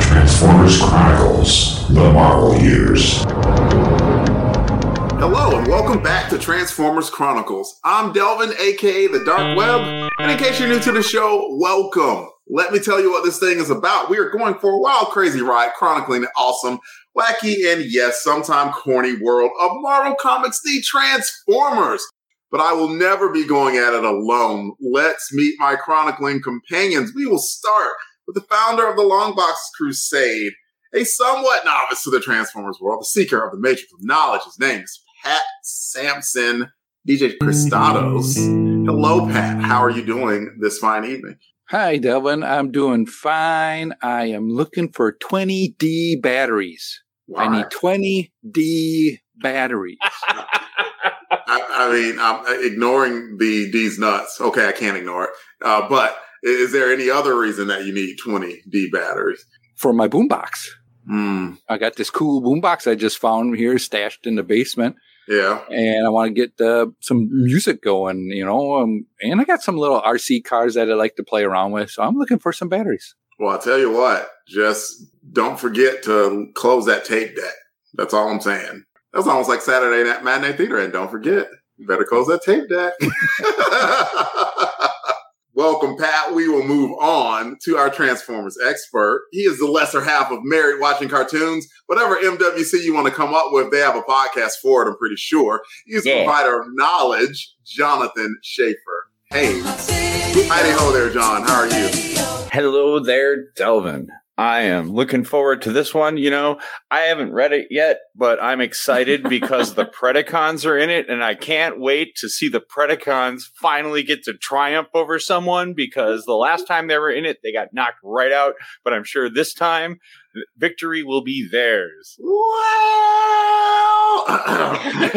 Transformers Chronicles The Marvel Years. Hello and welcome back to Transformers Chronicles. I'm Delvin, aka the Dark Web, and in case you're new to the show, welcome. Let me tell you what this thing is about. We are going for a wild, crazy ride, chronicling the awesome, wacky, and yes, sometime corny world of Marvel Comics, the Transformers. But I will never be going at it alone. Let's meet my chronicling companions. We will start with the founder of the Longbox Crusade, a somewhat novice to the Transformers world, the seeker of the Matrix of Knowledge. His name is Pat Sampson, DJ Christados. Hello, Pat. How are you doing this fine evening? Hi, Delvin. I'm doing fine. I am looking for 20D batteries. I need 20D batteries. I, I mean, I'm ignoring the D's nuts. Okay, I can't ignore it. Uh, but is there any other reason that you need 20 D batteries? for my boombox. Hmm. I got this cool boombox I just found here stashed in the basement, Yeah. and I want to get uh, some music going, you know. Um, and I got some little RC cars that I like to play around with, so I'm looking for some batteries. Well, I'll tell you what, just don't forget to close that tape deck. That's all I'm saying. That's almost like Saturday Night Matinee Theater, and don't forget, you better close that tape deck. Welcome, Pat. We will move on to our Transformers expert. He is the lesser half of Married Watching Cartoons. Whatever MWC you want to come up with, they have a podcast for it, I'm pretty sure. He's the Yeah. provider of knowledge, Jonathan Schaefer. Hey, howdy ho there, John. How are you? Hello there, Delvin. I am looking forward to this one. You know, I haven't read it yet, but I'm excited because the Predacons are in it, and I can't wait to see the Predacons finally get to triumph over someone because the last time they were in it, they got knocked right out. But I'm sure this time, victory will be theirs. Well, I,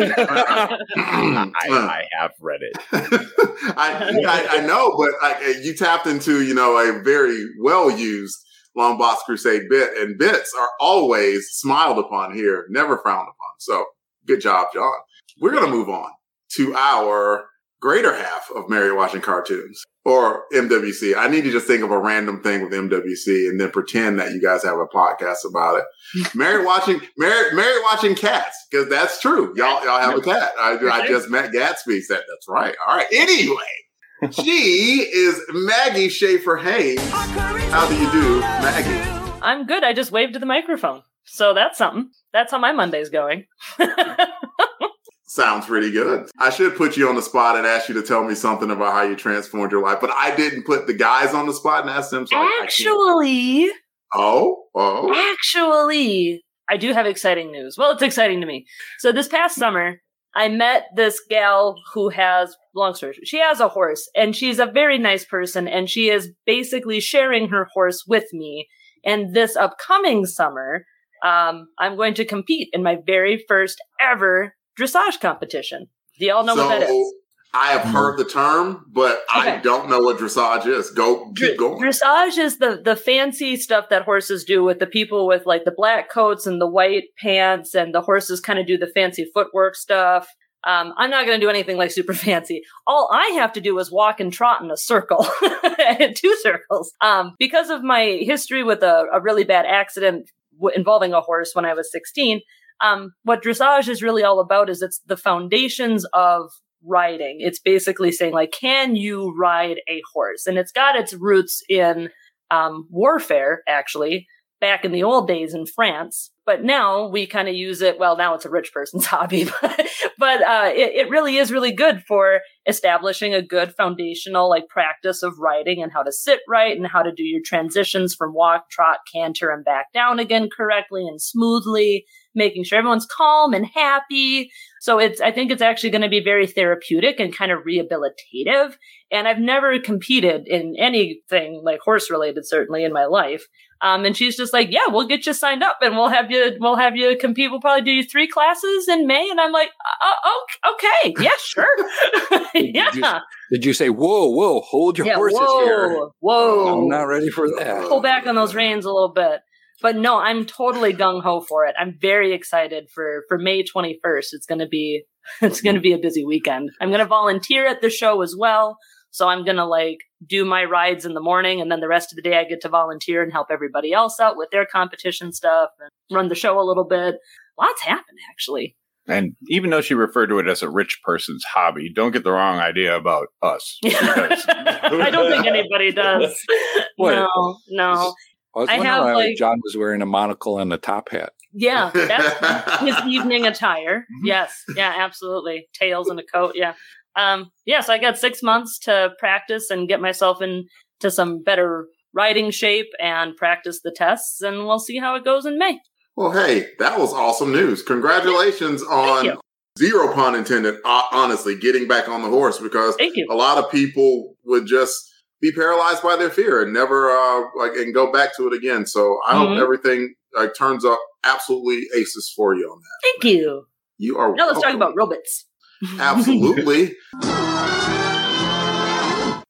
I have read it. I, I, I know, but you tapped into you know a very well used Long Box Crusade bit, and bits are always smiled upon here, never frowned upon. So good job, John. We're gonna move on to our greater half of Married watching cartoons or MWC. I need to just think of a random thing with MWC and then pretend that you guys have a podcast about it. Mary watching Mary Mary watching cats because that's true. Y'all y'all have a cat. I, I just met Gatsby. Said that's right. All right. Anyway, she is Maggie Schaefer Haynes. How do you do, Maggie? I'm good. I just waved to the microphone. So that's something. That's how my Monday's going. Sounds pretty good. I should put you on the spot and ask you to tell me something about how you transformed your life, but I didn't put the guys on the spot and ask them. So actually, oh, oh, actually, I do have exciting news. Well, it's exciting to me. So this past summer, I met this gal who has, long story short, she has a horse and she's a very nice person and she is basically sharing her horse with me. And this upcoming summer, um, I'm going to compete in my very first ever dressage competition. Do y'all know so what that is? I have heard the term, but I don't know what dressage is. Go, keep going. Dressage is the the fancy stuff that horses do with the people with like the black coats and the white pants, and the horses kind of do the fancy footwork stuff. Um, I'm not going to do anything like super fancy. All I have to do is walk and trot in a circle, two circles. Um, because of my history with a, a really bad accident w- involving a horse when I was 16. Um, what dressage is really all about is it's the foundations of riding. It's basically saying like, can you ride a horse? And it's got its roots in um, warfare, actually, back in the old days in France. But now we kind of use it. Well, now it's a rich person's hobby, but, but uh, it, it really is really good for establishing a good foundational like practice of riding and how to sit right and how to do your transitions from walk, trot, canter, and back down again correctly and smoothly, making sure everyone's calm and happy. So it's, I think it's actually going to be very therapeutic and kind of rehabilitative. And I've never competed in anything like horse related, certainly in my life. Um, and she's just like, yeah, we'll get you signed up and we'll have you, we'll have you compete. We'll probably do three classes in May. And I'm like, uh, oh, okay. Yeah, sure. yeah. Did you say, whoa, whoa, hold your Yeah. horses here? Whoa. Whoa. I'm not ready for that. Pull back on those reins a little bit. But no, I'm totally gung ho for it. I'm very excited for for May 21st. It's going to be it's going to be a busy weekend. I'm going to volunteer at the show as well. So I'm going to like do my rides in the morning and then the rest of the day I get to volunteer and help everybody else out with their competition stuff and run the show a little bit. Lots happened actually. And even though she referred to it as a rich person's hobby, don't get the wrong idea about us. I don't think anybody does. What? No, no. I was I wondering have, why like- John was wearing a monocle and a top hat. Yeah, that's his evening attire. Mm-hmm. Yes, yeah, absolutely. Tails and a coat. Yeah, um, yeah. So I got six months to practice and get myself into some better riding shape and practice the tests, and we'll see how it goes in May. Well, hey, that was awesome news. Congratulations on zero pun intended, uh, honestly, getting back on the horse because a lot of people would just be paralyzed by their fear and never uh like and go back to it again. So I Mhm. hope everything like turns up absolutely aces for you on that. Thank you. You are Now let's talk about robots. Absolutely.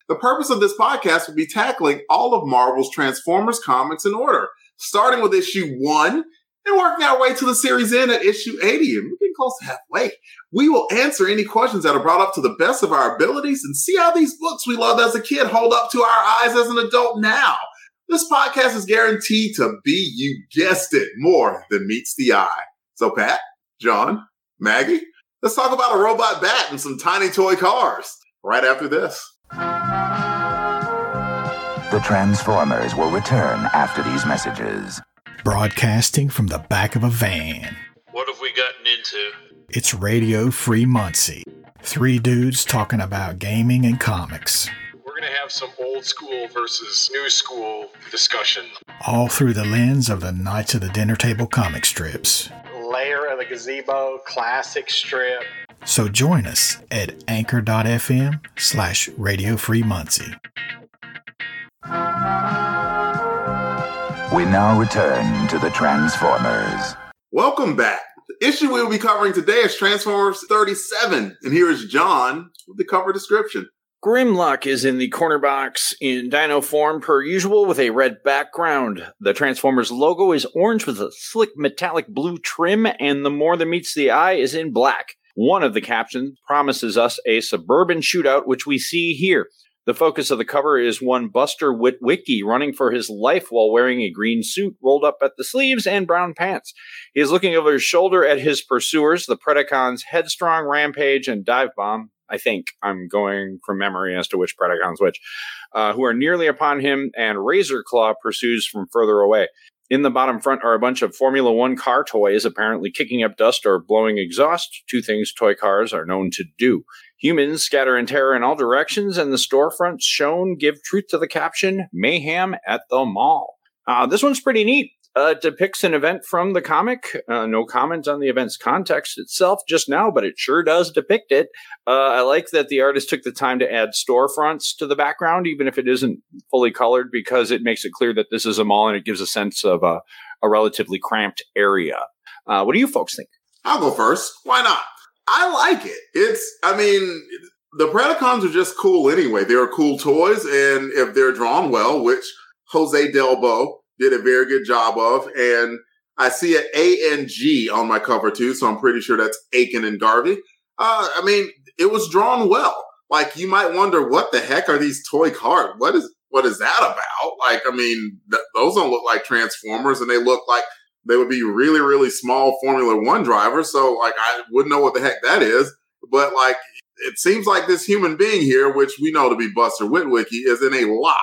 the purpose of this podcast will be tackling all of Marvel's Transformers comics in order, starting with issue one and working our way to the series end at issue 80. And we're getting close to halfway. We will answer any questions that are brought up to the best of our abilities and see how these books we loved as a kid hold up to our eyes as an adult now. This podcast is guaranteed to be, you guessed it, more than meets the eye. So, Pat, John, Maggie, let's talk about a robot bat and some tiny toy cars right after this. The Transformers will return after these messages. Broadcasting from the back of a van. What have we gotten into? It's Radio Free Muncie. Three dudes talking about gaming and comics. We're going to have some old school versus new school discussion. All through the lens of the Knights of the Dinner Table comic strips. Layer of the Gazebo classic strip. So join us at anchor.fm slash Radio Free Muncie. We now return to the Transformers. Welcome back. The issue we will be covering today is Transformers 37. And here is John with the cover description. Grimlock is in the corner box in dino form per usual with a red background. The Transformers logo is orange with a slick metallic blue trim, and the more that meets the eye is in black. One of the captions promises us a suburban shootout, which we see here. The focus of the cover is one Buster Witwicky running for his life while wearing a green suit rolled up at the sleeves and brown pants. He is looking over his shoulder at his pursuers, the Predacons Headstrong, Rampage, and Dive Bomb. I think I'm going from memory as to which Predacon's which, uh, who are nearly upon him, and Razor Claw pursues from further away. In the bottom front are a bunch of Formula One car toys, apparently kicking up dust or blowing exhaust, two things toy cars are known to do. Humans scatter in terror in all directions, and the storefronts shown give truth to the caption Mayhem at the Mall. Uh, this one's pretty neat. Uh, depicts an event from the comic. Uh, no comment on the event's context itself just now, but it sure does depict it. Uh, I like that the artist took the time to add storefronts to the background, even if it isn't fully colored, because it makes it clear that this is a mall and it gives a sense of a, a relatively cramped area. Uh, what do you folks think? I'll go first. Why not? I like it. It's, I mean, the Predacons are just cool anyway. They're cool toys, and if they're drawn well, which Jose Delbo did a very good job of, and I see an A N G on my cover too, so I'm pretty sure that's Akin and Garvey. Uh, I mean, it was drawn well. Like you might wonder, what the heck are these toy cars? What is what is that about? Like, I mean, th- those don't look like Transformers, and they look like they would be really, really small Formula One drivers. So, like, I wouldn't know what the heck that is. But like, it seems like this human being here, which we know to be Buster Witwicky, is in a lot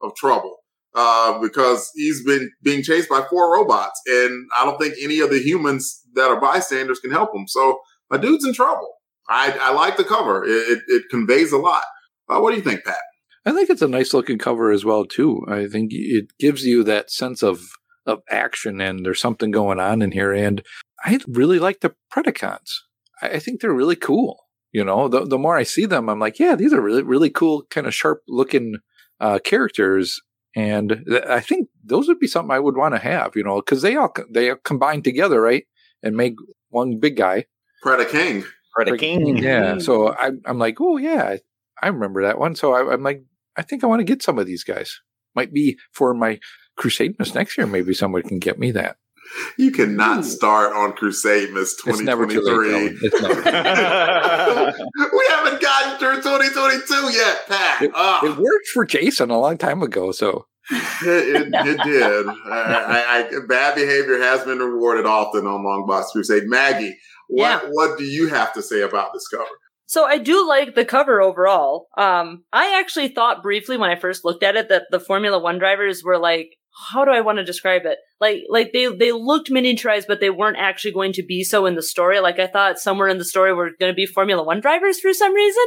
of trouble uh, because he's been being chased by four robots, and I don't think any of the humans that are bystanders can help him. So, my dude's in trouble. I, I like the cover; it, it, conveys a lot. Uh, what do you think, Pat? I think it's a nice looking cover as well too. I think it gives you that sense of of action and there's something going on in here. And I really like the Predacons. I, I think they're really cool. You know, the the more I see them, I'm like, yeah, these are really really cool, kind of sharp looking uh, characters. And th- I think those would be something I would want to have. You know, because they all co- they all combine together, right, and make one big guy. Predaking. Predaking. Yeah. So I, I'm like, oh yeah, I, I remember that one. So I, I'm like, I think I want to get some of these guys. Might be for my Crusademas next year. Maybe somebody can get me that. You cannot start on Crusademas It's never too late. 2023. It's never. we haven't gotten through 2022 yet, Pat. It, Ah. it worked for Jason a long time ago. So it, it, it did. I, I, I, bad behavior has been rewarded often on Long Box Crusade. Maggie, what Yeah. what do you have to say about this cover? So I do like the cover overall. Um, I actually thought briefly when I first looked at it that the Formula One drivers were like, how do I want to describe it? Like, like they they looked miniaturized, but they weren't actually going to be so in the story. Like I thought somewhere in the story were going to be Formula One drivers for some reason.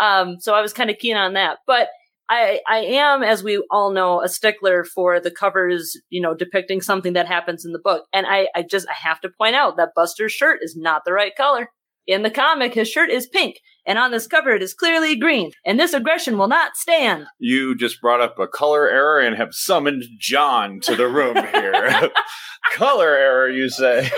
Um, so I was kind of keen on that, but. I, I am, as we all know, a stickler for the covers, you know, depicting something that happens in the book. And I, I just, I have to point out that Buster's shirt is not the right color. In the comic, his shirt is pink, and on this cover, it is clearly green. And this aggression will not stand. You just brought up a color error and have summoned John to the room here. color error, you say?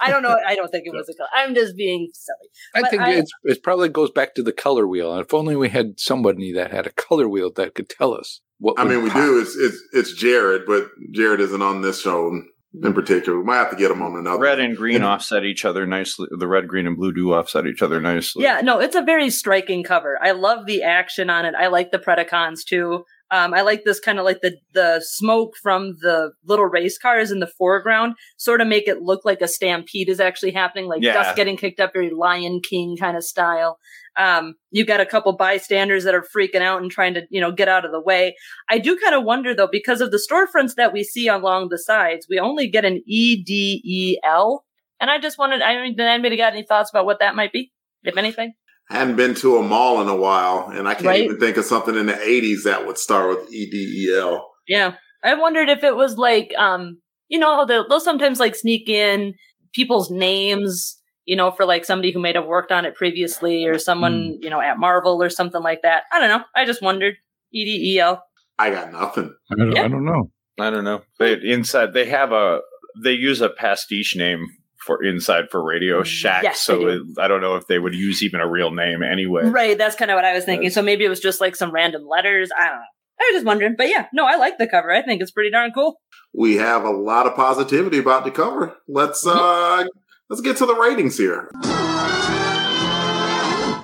I don't know. I don't think it was a color. I'm just being silly. I But think I- it's, it probably goes back to the color wheel. And if only we had somebody that had a color wheel that could tell us what. I would mean, we pop. do. It's it's it's Jared, but Jared isn't on this show in particular. We might have to get them on another. Red and green offset each other nicely. The red, green, and blue do offset each other nicely. Yeah, no, it's a very striking cover. I love the action on it. I like the Predacons too. Um, I like this kind of like the the smoke from the little race cars in the foreground, sort of make it look like a stampede is actually happening, like Yeah. dust getting kicked up, very Lion King kind of style. Um, you've got a couple bystanders that are freaking out and trying to, you know, get out of the way. I do kind of wonder though, because of the storefronts that we see along the sides, we only get an E D E L, and I just wanted. I mean, did anybody got any thoughts about what that might be, if anything? I hadn't been to a mall in a while, and I can't Right. even think of something in the '80s that would start with E D E L. Yeah. I wondered if it was like, um, you know, they'll, they'll sometimes like sneak in people's names, you know, for like somebody who may have worked on it previously or someone, you know, at Marvel or something like that. I don't know. I just wondered. E D E L. I got nothing. I don't, Yeah. I don't know. I don't know. They inside they have a they use a pastiche name for inside for Radio Shack. Yes, so it, I don't know if they would use even a real name anyway. Right. That's kind of what I was thinking. Yes. So maybe it was just like some random letters. I don't know. I was just wondering. But yeah, no, I like the cover. I think it's pretty darn cool. We have a lot of positivity about the cover. Let's uh let's get to the ratings here.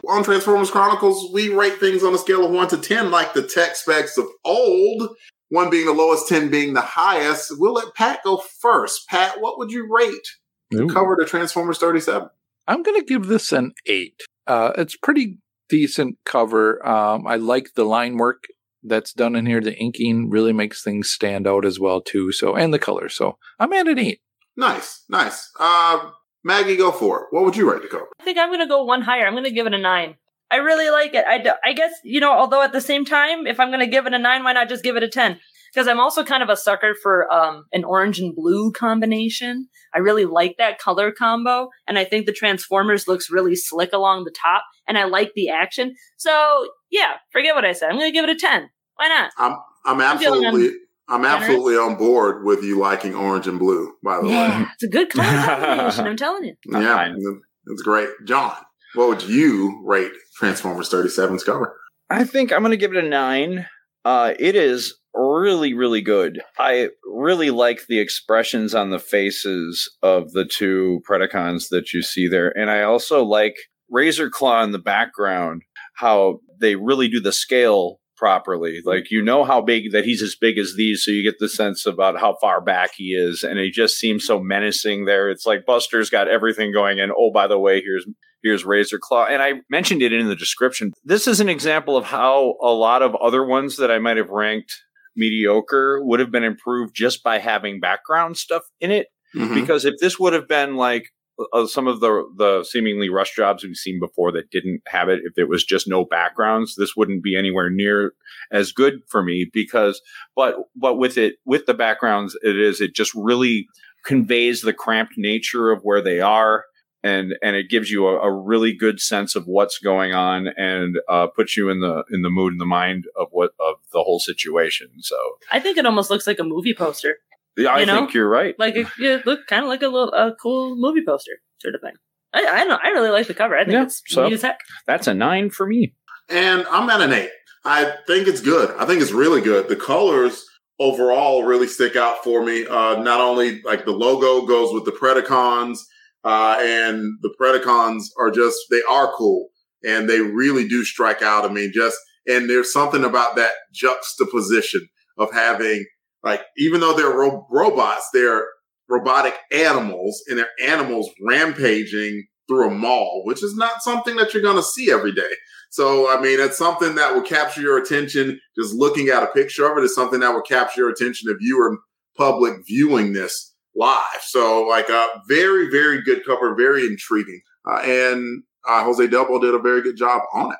On Transformers Chronicles, we rate things on a scale of one to ten, like the tech specs of old. One being the lowest, ten being the highest. We'll let Pat go first. Pat, what would you rate Ooh. cover to Transformers 37? I'm going to give this an eight. Uh, it's pretty decent cover. Um, I like the line work that's done in here. The inking really makes things stand out as well too. So and the color. So I'm at an eight. Nice, nice. Uh, Maggie, go for it. What would you rate the cover? I think I'm going to go one higher. I'm going to give it a nine. I really like it. I, d- I guess, you know, although at the same time, if I'm going to give it a nine, why not just give it a 10? Because I'm also kind of a sucker for um, an orange and blue combination. I really like that color combo. And I think the Transformers looks really slick along the top. And I like the action. So, yeah, forget what I said. I'm going to give it a 10. Why not? I'm I'm I'm absolutely I'm generous. absolutely on board with you liking orange and blue. By the way, Yeah, it's a good color combination. I'm telling you. yeah, Fine. it's great. John, what would you rate Transformers 37's cover? I think I'm going to give it a nine. Uh, it is really, really good. I really like the expressions on the faces of the two Predacons that you see there. And I also like Razor Claw in the background, how they really do the scale properly. Like, you know how big that he's as big as these, so you get the sense about how far back he is. And he just seems so menacing there. It's like Buster's got everything going. And oh, by the way, here's here's Razor Claw. And I mentioned it in the description. This is an example of how a lot of other ones that I might have ranked mediocre would have been improved just by having background stuff in it. Mhm. Because if this would have been like uh, some of the the seemingly rush jobs we've seen before that didn't have it, if it was just no backgrounds, this wouldn't be anywhere near as good for me. Because, but but with it with the backgrounds, it is it just really conveys the cramped nature of where they are and and it gives you a, a really good sense of what's going on and uh, puts you in the in the mood and the mind of what of the whole situation. So I think it almost looks like a movie poster. Yeah, I You know? think you're right. Like it, it look kind of like a little a cool movie poster sort of thing. I I don't know. I really like the cover. I think Yeah, it's so- neat as heck. That's a nine for me. And I'm at an eight. I think it's good. I think it's really good. The colors overall really stick out for me. Uh, not only like the logo goes with the Predacons, uh, and the Predacons are just, they are cool and they really do strike out. I mean, just, and there's something about that juxtaposition of having like, even though they're ro- robots, they're robotic animals and they're animals rampaging through a mall, which is not something that you're going to see every day. So, I mean, it's something that will capture your attention. Just looking at a picture of it is something that will capture your attention if you are public viewing this live. So, like, a uh, very, very good cover, very intriguing. Uh, and uh, Jose Delbo did a very good job on it.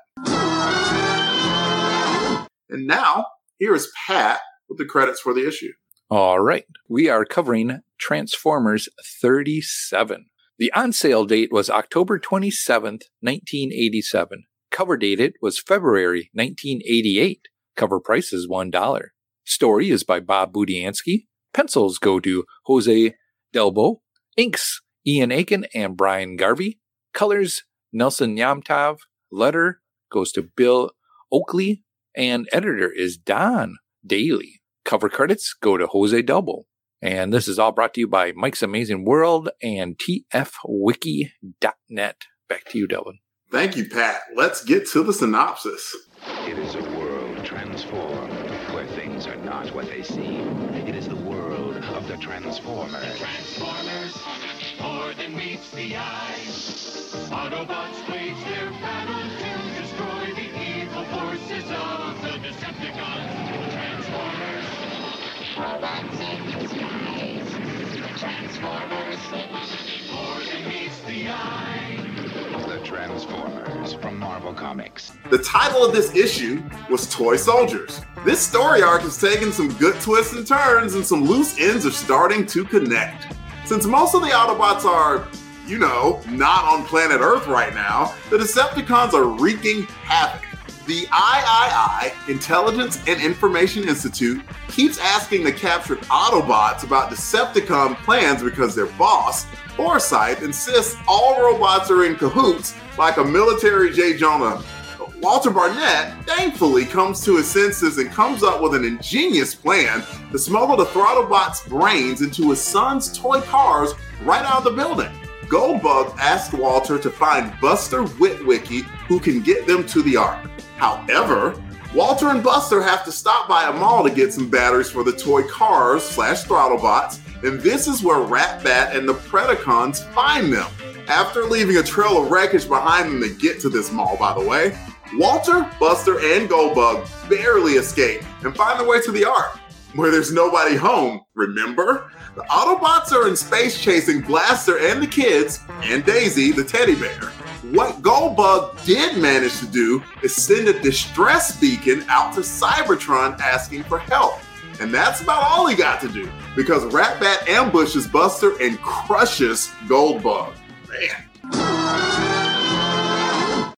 And now, here is Pat with the credits for the issue. All right. We are covering Transformers 37. The on sale date was October 27th, 1987. Cover dated was February 1988. Cover price is $1. Story is by Bob Budiansky. Pencils go to Jose Delbo. Inks Ian Akin and Brian Garvey. Colors Nelson Yomtov. Letter goes to Bill Oakley. And editor is Don Daley. Cover credits go to Jose Delbo. And this is all brought to you by Mike's Amazing World and TFWiki.net. Back to you, Delvin. Thank you, Pat. Let's get to the synopsis. It is a world transformed, where things are not what they seem. It is the world of the Transformers. The Transformers, more than meets the eye. Autobots wage their battle Robots in disguise. Transformers. More than meets the eye. The Transformers from Marvel Comics. The title of this issue was Toy Soldiers. This story arc has taken some good twists and turns, and some loose ends are starting to connect. Since most of the Autobots are, you know, not on planet Earth right now, the Decepticons are wreaking havoc. The III, Intelligence and Information Institute, keeps asking the captured Autobots about Decepticon plans because their boss, Forsyth, insists all robots are in cahoots like a military J. Jonah. Walter Barnett thankfully comes to his senses and comes up with an ingenious plan to smuggle the Throttlebot's brains into his son's toy cars right out of the building. Goldbug asks Walter to find Buster Witwicky who can get them to the Ark. However, Walter and Buster have to stop by a mall to get some batteries for the toy cars slash throttlebots, and this is where Ratbat and the Predacons find them. After leaving a trail of wreckage behind them to get to this mall, by the way, Walter, Buster, and Goldbug barely escape and find their way to the Ark, where there's nobody home, remember? The Autobots are in space chasing Blaster and the kids, and Daisy, the teddy bear. What Goldbug did manage to do is send a distress beacon out to Cybertron asking for help. And that's about all he got to do because Ratbat ambushes Buster and crushes Goldbug. Man.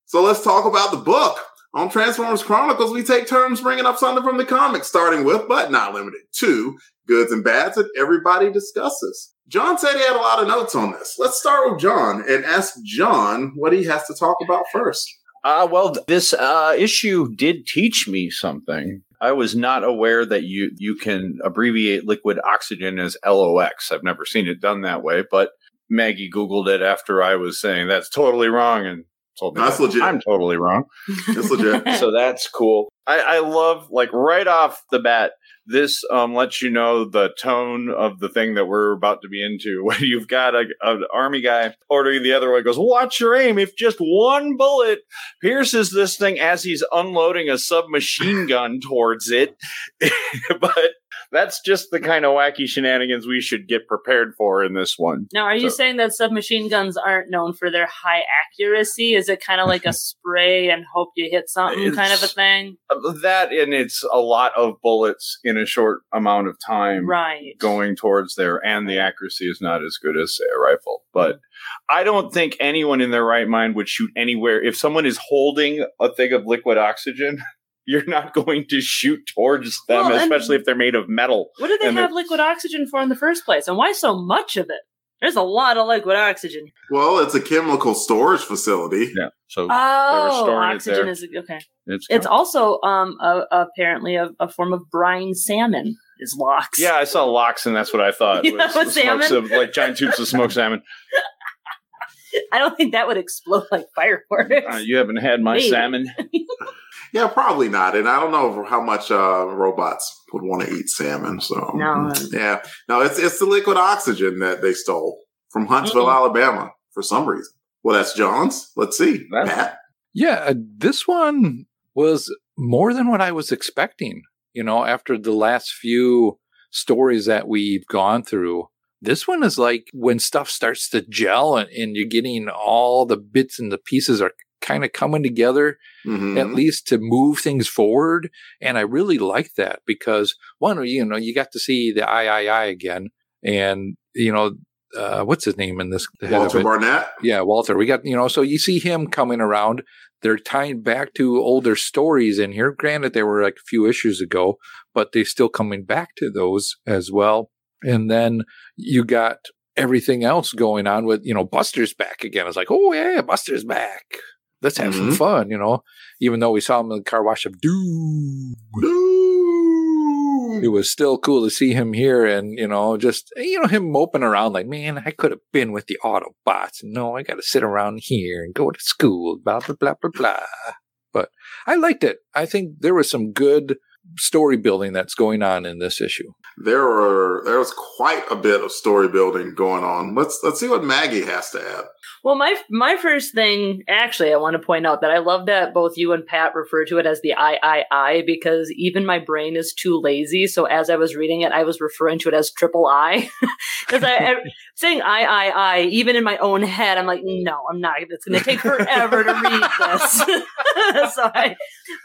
So let's talk about the book. On Transformers Chronicles, we take turns bringing up something from the comics, starting with, but not limited to, goods and bads that everybody discusses. John said he had a lot of notes on this. Let's start with John and ask John what he has to talk about first. Uh, well, this uh, issue did teach me something. I was not aware that you you can abbreviate liquid oxygen as LOX. I've never seen it done that way, but Maggie Googled it after I was saying that's totally wrong and told me that's that legit. I'm totally wrong. That's legit. so that's cool. I, I love like right off the bat this um, lets you know the tone of the thing that we're about to be into. When you've got a, an army guy ordering the other way, goes, "Watch your aim! If just one bullet pierces this thing as he's unloading a submachine gun towards it, but that's just the kind of wacky shenanigans we should get prepared for in this one. Now, are you so. saying that submachine guns aren't known for their high accuracy? Is it kind of like a spray and hope you hit something it's, kind of a thing? Uh, that and it's a lot of bullets in a short amount of time, right? Going towards there, and the accuracy is not as good as say a rifle, but. I don't think anyone in their right mind would shoot anywhere. If someone is holding a thing of liquid oxygen, you're not going to shoot towards them, well, especially if they're made of metal. What do they have liquid oxygen for in the first place, and why so much of it? There's a lot of liquid oxygen. Well, it's a chemical storage facility. Yeah. So Oh, storing it oxygen there. is okay. it's, It's also um a, apparently a, a form of brine salmon is lox. yeah, I saw lox, and that's what I thought. You know, was with salmon? sa- like giant tubes of smoked salmon. I don't think that would explode like fireworks. Uh, you haven't had my Maybe. salmon. Yeah, probably not. And I don't know how much uh, robots would want to eat salmon. So No. yeah, no, it's it's the liquid oxygen that they stole from Huntsville, Mm-mm. Alabama, for some reason. Well, that's John's. Let's see, That's- Pat. Yeah, uh, this one was more than what I was expecting. You know, after the last few stories that we've gone through, this one is like when stuff starts to gel and, and you're getting all the bits and the pieces are kind of coming together Mhm. at least to move things forward. And I really like that because one, you know, you got to see the III again and, you know, uh, what's his name in this? the head of Walter? Barnett. Yeah, Walter. We got, you know, so you see him coming around. They're tying back to older stories in here. Granted, they were like a few issues ago, but they're still coming back to those as well. And then you got everything else going on with, you know, Buster's back again. It's like, oh, yeah, Buster's back. Let's have some Mhm. fun, you know, even though we saw him in the car wash of doom it was still cool to see him here and you know just you know him moping around like man i could have been with the autobots no i gotta sit around here and go to school blah blah blah blah blah but i liked it i think there was some good story building that's going on in this issue There were there was quite a bit of story building going on. Let's let's see what Maggie has to add. Well, my my first thing, actually, I want to point out that I love that both you and Pat refer to it as the I I I because even my brain is too lazy. So as I was reading it, I was referring to it as triple I because I, I saying i i even in my own head, I'm like, no, I'm not. It's going to take forever to read this. so I,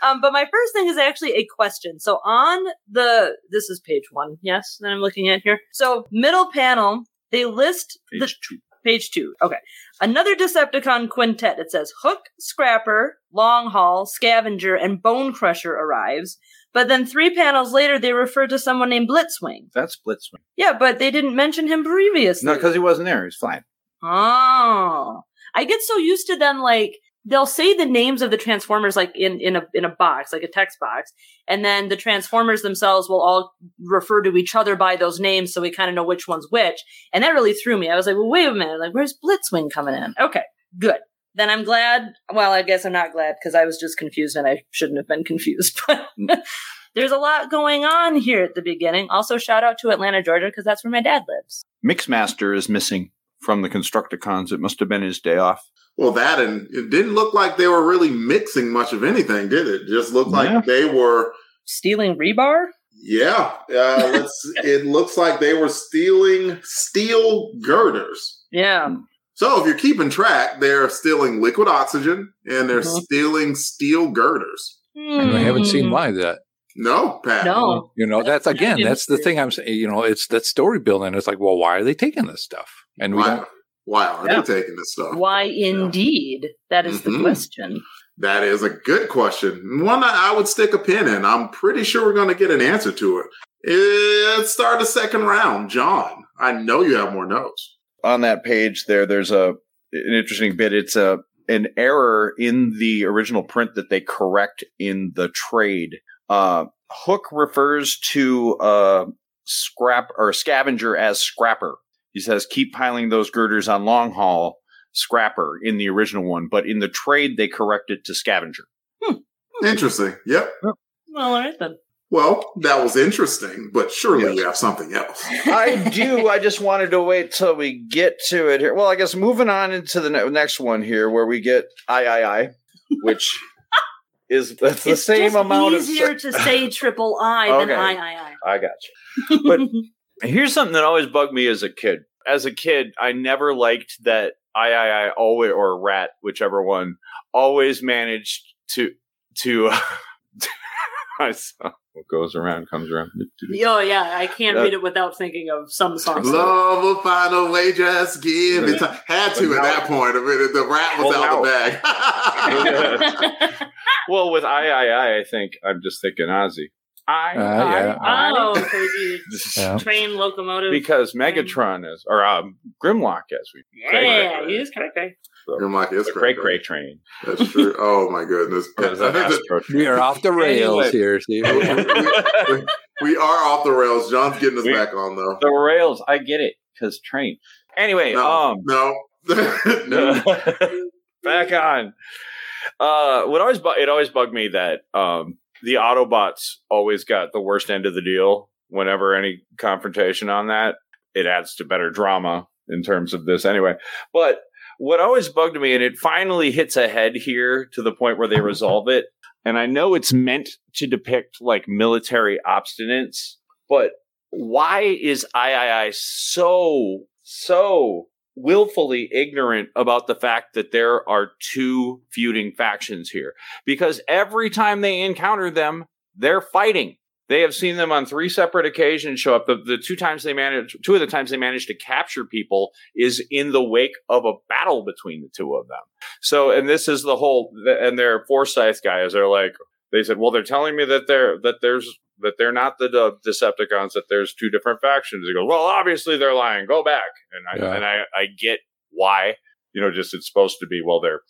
um, but my first thing is actually a question. So on the this is page one, yes, that I'm looking at here. So middle panel, they list the Page two. Page two. Okay. Another Decepticon quintet. It says Hook, Scrapper, Long Haul, Scavenger, and Bone Crusher arrives. But then three panels later, they refer to someone named Blitzwing. That's Blitzwing. Yeah, but they didn't mention him previously. No, because he wasn't there. He's flying. Oh. I get so used to them like they'll say the names of the transformers like in in a in a box, like a text box, and then the transformers themselves will all refer to each other by those names so we kind of know which one's which. And that really threw me. I was like, "Well, wait a minute. Like where's Blitzwing coming in?" Okay. Good. Then I'm glad. Well, I guess I'm not glad because I was just confused and I shouldn't have been confused. But there's a lot going on here at the beginning. Also, shout out to Atlanta, Georgia, because that's where my dad lives. Mixmaster is missing from the Constructicons. It must have been his day off. Well, that and it didn't look like they were really mixing much of anything, did it? Just looked like Yeah. they were. Stealing rebar? Yeah, uh, let's. it looks like they were stealing steel girders. Yeah. So if you're keeping track, they're stealing liquid oxygen and they're Mhm. stealing steel girders. and i haven't seen why that No, Pat. No. you know that's again that's the thing i'm saying you know it's that story building it's like well why are they taking this stuff and we Why, don't why are Yeah. they taking this stuff? Why indeed? That is the Mhm. question. That is a good question. One that I would stick a pin in. I'm pretty sure we're going to get an answer to it. Let's start the second round. John, I know you have more notes. on that page there there's a an interesting bit it's a an error in the original print that they correct in the trade uh hook refers to uh scrap or scavenger as scrapper he says keep piling those girders on long haul scrapper in the original one but in the trade they correct it to scavenger Interesting. Yep. Well, all right then. Well, that was interesting, but surely we have something else. I do. I just wanted to wait till we get to it here. Well, I guess moving on into the ne- next one here, where we get III, which is that's the same just amount easier of. to say triple I Okay. than I I I I got you. But here's something that always bugged me as a kid. As a kid, I never liked that I I I always or Rat, whichever one, always managed to to. I saw what goes around comes around. I. Oh yeah, I can't read it without thinking of some songs. Love will find a way, just give it time. Had to at that point. I mean, the rat was Well, out now- the bag. well, with I I I, I think I'm just thinking Ozzy. I, Uh, yeah. I, Oh, crazy Yeah. train locomotive. because Megatron is, or um, Grimlock, as we yeah, he is cray cray. You're like, it's the cray Cray Cray train. That's true. Oh my goodness. I Or is that think that- Astro train? We are off the rails Anyway. here. See? we, we are off the rails. John's getting us We- back on though. The rails, I get it, because train. Anyway, No, um, no, no. back on. Uh, what always bu- it always bugged me that um the Autobots always got the worst end of the deal whenever any confrontation on that. It adds to better drama in terms of this anyway. But what always bugged me, and it finally hits a head here to the point where they resolve it. And I know it's meant to depict like military obstinance, but why is III so, so willfully ignorant about the fact that there are two feuding factions here? Because every time they encounter them, they're fighting. They have seen them on three separate occasions show up. The, the two times they managed, two of the times they managed to capture people is in the wake of a battle between the two of them. So, and this is the whole, and their Forsyth guys are like, they said, well, they're telling me that they're, that there's, that they're not the uh, Decepticons, that there's two different factions. He goes, well, obviously they're lying. Go back. And I, Yeah. and I, I get why, you know, just it's supposed to be, well, they're,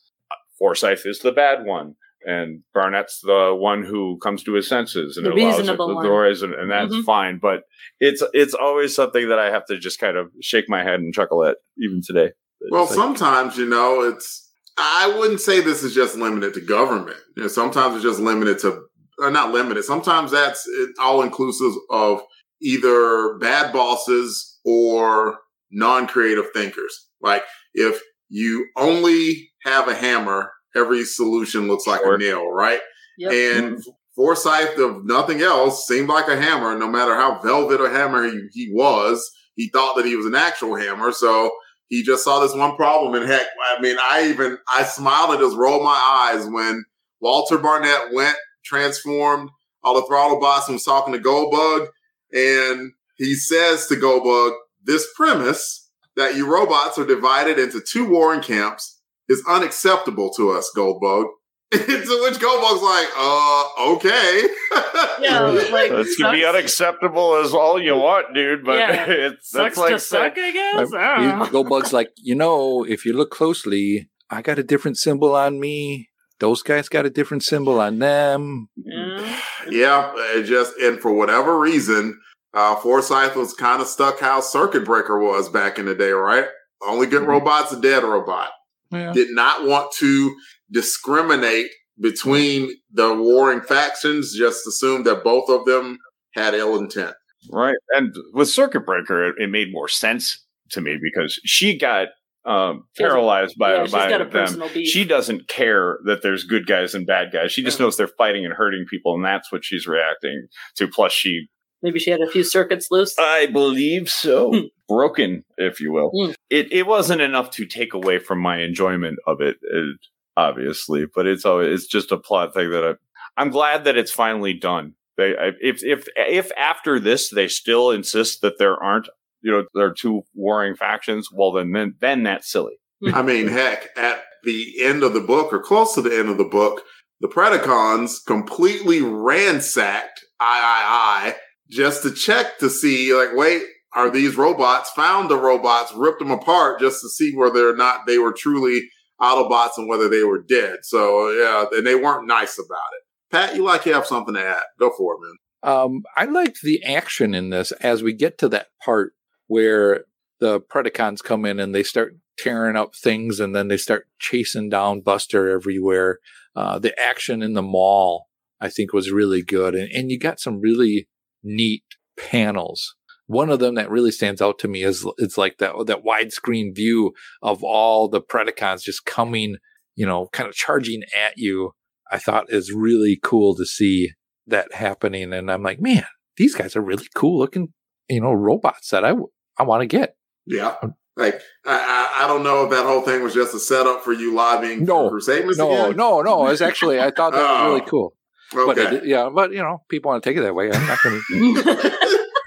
Forsyth is the bad one. And Barnett's the one who comes to his senses and The allows it, reasonable the one. doors, and, and that's Mhm. fine. But it's it's always something that I have to just kind of shake my head and chuckle at, even today. Well, like- sometimes you know it's. I wouldn't say this is just limited to government. You know, sometimes it's just limited to, or not limited. Sometimes that's all inclusive of either bad bosses or non-creative thinkers. Like if you only have a hammer, every solution looks like Sure. a nail, right? Yep. And mm-hmm. Forsyth, of nothing else, seemed like a hammer. No matter how velvet a hammer he, he was, he thought that he was an actual hammer. So he just saw this one problem. And heck, I mean, I even I smiled and just rolled my eyes when Walter Barnett went transformed all the throttle bots and was talking to Goldbug, and he says to Goldbug, "This premise that you robots are divided into two warring camps is unacceptable to us, Goldbug." to which Goldbug's like, "Uh, okay." Yeah, like It's gonna be unacceptable as all you want, dude. But Yeah. it's Sucks that's like to suck, I guess. I You- Goldbug's like, you know, if you look closely, I got a different symbol on me. Those guys got a different symbol on them. Yeah. Yeah, it just and for whatever reason, uh, Forsyth was kind of stuck how Circuit Breaker was back in the day, right? Only good Mhm. robot's a dead robot. Yeah. Did not want to discriminate between the warring factions. Just assumed that both of them had ill intent. right. And with Circuit Breaker, it, it made more sense to me because she got um, She has a- paralyzed by yeah, by them. She doesn't care that there's good guys and bad guys. She just knows they're fighting and hurting people, and that's what she's reacting to. Plus, she Maybe she had a few circuits loose. I believe so. Hmm. Broken, if you will. Hmm. It it wasn't enough to take away from my enjoyment of it, it obviously, but it's always it's just a plot thing that I, I'm glad that it's finally done. They if if if after this they still insist that there aren't you know there are two warring factions, well then then, then that's silly. I mean, heck, at the end of the book or close to the end of the book, the Predacons completely ransacked III just to check to see, like, wait, are these robots? Found the robots, ripped them apart just to see whether or not they were truly Autobots and whether they were dead. So yeah, and they weren't nice about it. Pat, you like you have something to add? Go for it, man. Um, I liked the action in this as we get to that part where the Predacons come in and they start tearing up things and then they start chasing down Buster everywhere. Uh, the action in the mall, I think, was really good. And, and you got some really neat panels. One of them that really stands out to me is it's like that that widescreen view of all the Predacons just coming, you know, kind of charging at you. I thought is really cool to see that happening, and I'm like, man, these guys are really cool looking, you know, robots that I I want to get. Yeah. Um, like I, I, I don't know if that whole thing was just a setup for you lobbying No. for Crusade No, again. no, no. It's actually I thought that was Oh. really cool. But Okay. it, yeah, but you know, people want to take it that way. I'm not going to.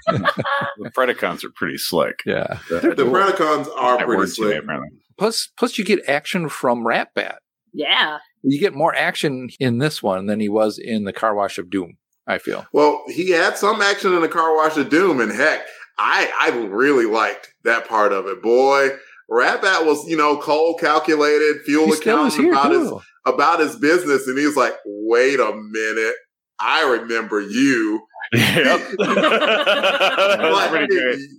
The Predacons are pretty slick. Yeah. the Predacons are That pretty word today, slick. apparently. Plus, plus you get action from Ratbat. yeah. You get more action in this one than he was in the Car Wash of Doom. I feel. Well, he had some action in the car wash of doom, and heck, I I really liked that part of it. Boy, Rat Bat was you know cold, calculated, fuel He still is accountant here about his about his business, and he's like, "Wait a minute, I remember you. Yep. Like,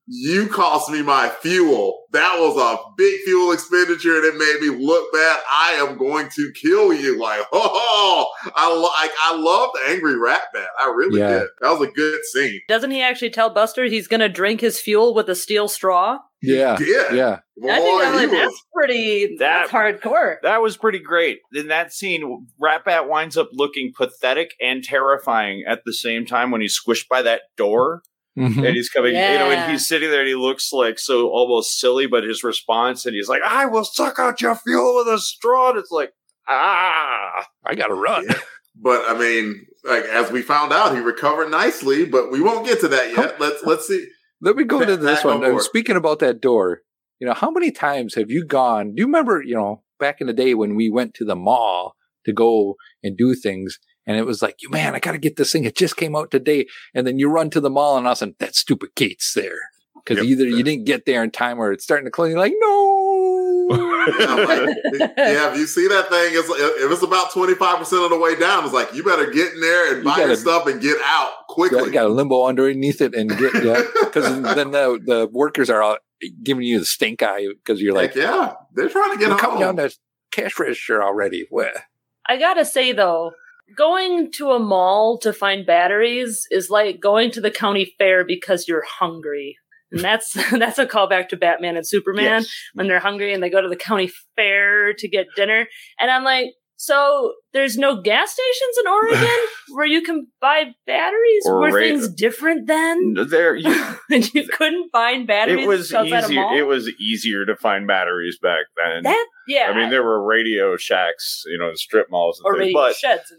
you cost me my fuel. That was a big fuel expenditure, and it made me look bad. I am going to kill you. Like, oh, I lo- like I loved Angry Rat Bat. I really Yeah. did. That was a good scene. Doesn't he actually tell Buster he's going to drink his fuel with a steel straw? Yeah. Yeah. Yeah. Boy, I think I'm like, was- that's pretty That- that's hardcore. That was pretty great. In that scene, Ratbat winds up looking pathetic and terrifying at the same time when he's squished by that door Mhm. and he's coming, you know, and he's sitting there and he looks like so almost silly, but his response and he's like, I will suck out your fuel with a straw. And it's like, ah. I gotta run. But I mean, like as we found out, he recovered nicely. But we won't get to that yet. Let's let's see. Let me go Back- to this one. on. Speaking about that door, you know, how many times have you gone? Do you remember, you know, back in the day when we went to the mall to go and do things, and it was like, you man, I got to get this thing. It just came out today, and then you run to the mall, and all of a sudden, that stupid gate's there because Yep. either you didn't get there in time or it's starting to close. You're like, no. Yeah, if you see that thing, it's, if it's about twenty five percent of the way down, it's like you better get in there and buy your gotta- stuff and get out quickly. You got a limbo underneath it and get yeah, because then the the workers are all giving you the stink eye because you're like, Like, yeah, they're trying to get "We're coming home. down to cash register already. What? I gotta say though, going to a mall to find batteries is like going to the county fair because you're hungry. And that's that's a callback to Batman and Superman Yes. when they're hungry and they go to the county fair to get dinner. And I'm like, so there's no gas stations in Oregon where you can buy batteries? Or Were ra- things different then? There, you, And you couldn't find batteries it was easier. It was easier to find batteries back then. that yeah. I mean, there were radio shacks, you know, in strip malls and or things, radio but sheds.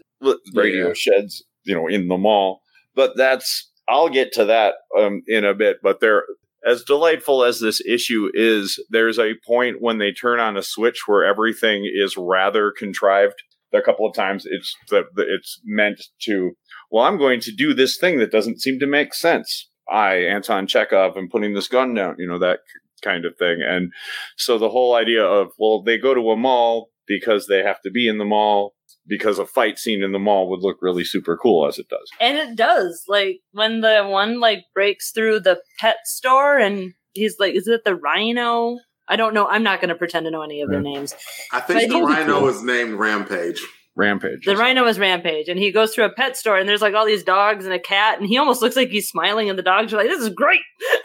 Radio Yeah. sheds, you know, in the mall. But that's I'll get to that um, in a bit. But there, as delightful as this issue is, there's a point when they turn on a switch where everything is rather contrived. A couple of times, it's the, the it's meant to. Well, I'm going to do this thing that doesn't seem to make sense. I, Anton Chekhov, am putting this gun down. You know that kind of thing. And so the whole idea of well, they go to a mall because they have to be in the mall because a fight scene in the mall would look really super cool as it does. And it does. Like when the one like breaks through the pet store and he's like, is it the rhino? I don't know. I'm not going to pretend to know any of their names. I think But the he's- rhino is named Rampage. Rampage. The rhino is Rampage, and he goes through a pet store, and there's like all these dogs and a cat, and he almost looks like he's smiling, and the dogs are like, "This is great."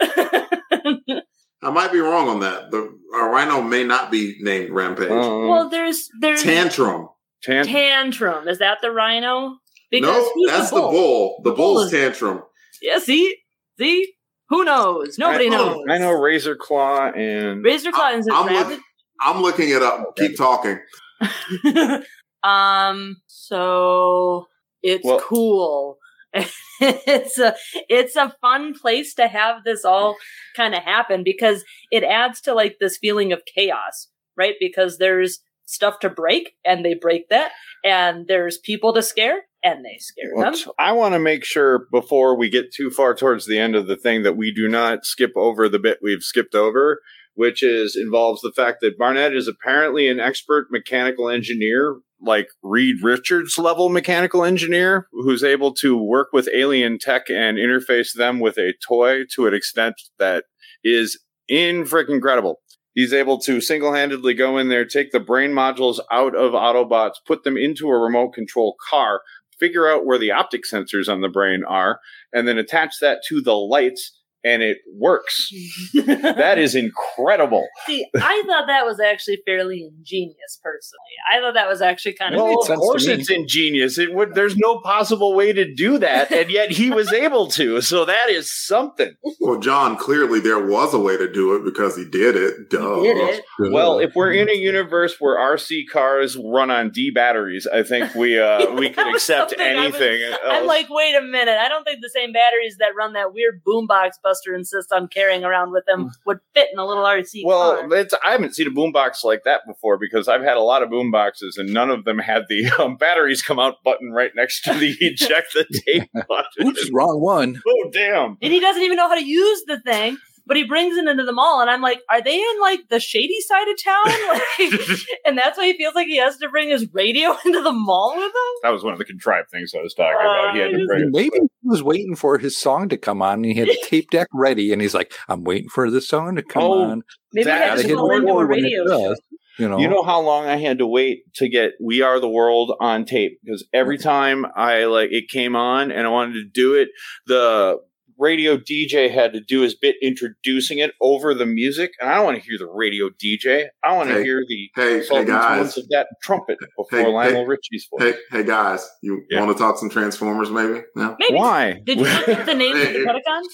I might be wrong on that. The a rhino may not be named Rampage. Um, well, there's there's Tantrum. Tan- tantrum. Is that the rhino? no, that's the bull. The, The bull bull's is- tantrum. Yeah, see, see, who knows? Nobody I, knows. I know Razor Claw and Razor Claw is a I'm, look- I'm looking it up. Keep talking. um, so it's Well- cool. it's a it's a fun place to have this all kind of happen because it adds to like this feeling of chaos, right? Because there's stuff to break and they break that, and there's people to scare and they scare them. I want to make sure before we get too far towards the end of the thing that we do not skip over the bit we've skipped over, which is involves the fact that Barnett is apparently an expert mechanical engineer, like Reed Richards level mechanical engineer, who's able to work with alien tech and interface them with a toy to an extent that is in freaking incredible. He's able to single handedly go in there, take the brain modules out of Autobots, put them into a remote control car, figure out where the optic sensors on the brain are, and then attach that to the lights, and it works. that is incredible. See, I thought that was actually fairly ingenious. Personally, I thought that was actually kind of Well, cool. of course it's ingenious. It would. There's no possible way to do that, and yet he was able to. So that is something. Well, John, clearly there was a way to do it because he did it. Duh. did it. Well, if we're in a universe where RC cars run on D batteries, I think we uh we That could accept something I was- anything. I'm like, wait a minute. I don't think the same batteries that run that weird boombox Buster insists on carrying around with him would fit in a little RC Well, car. it's, I haven't seen a boombox like that before because I've had a lot of boomboxes and none of them had the um, batteries come out button right next to the eject the tape button. Oops, wrong one. Oh, damn. And he doesn't even know how to use the thing, but he brings it into the mall. And I'm like, are they in like the shady side of town? Like, and that's why he feels like he has to bring his radio into the mall with him. That was one of the contrived things I was talking about. He had to uh, bring it. Maybe he was waiting for his song to come on and he had a tape deck ready and he's like, I'm waiting for this song to come Oh, on. Maybe he That- had Gotta to hit into a record when it radio does. You know, You know how long I had to wait to get "We Are the World" on tape because every time I like it came on and I wanted to do it, the radio DJ had to do his bit introducing it over the music, and I don't want to hear the radio DJ. I want to Hey, hear the hey, hey, guys. of that trumpet before Hey, Lionel hey, Richie's voice. Hey, hey guys, you Yeah. want to talk some Transformers? Maybe. Yeah. Maybe. Why? Did you look at the names of the Predacons?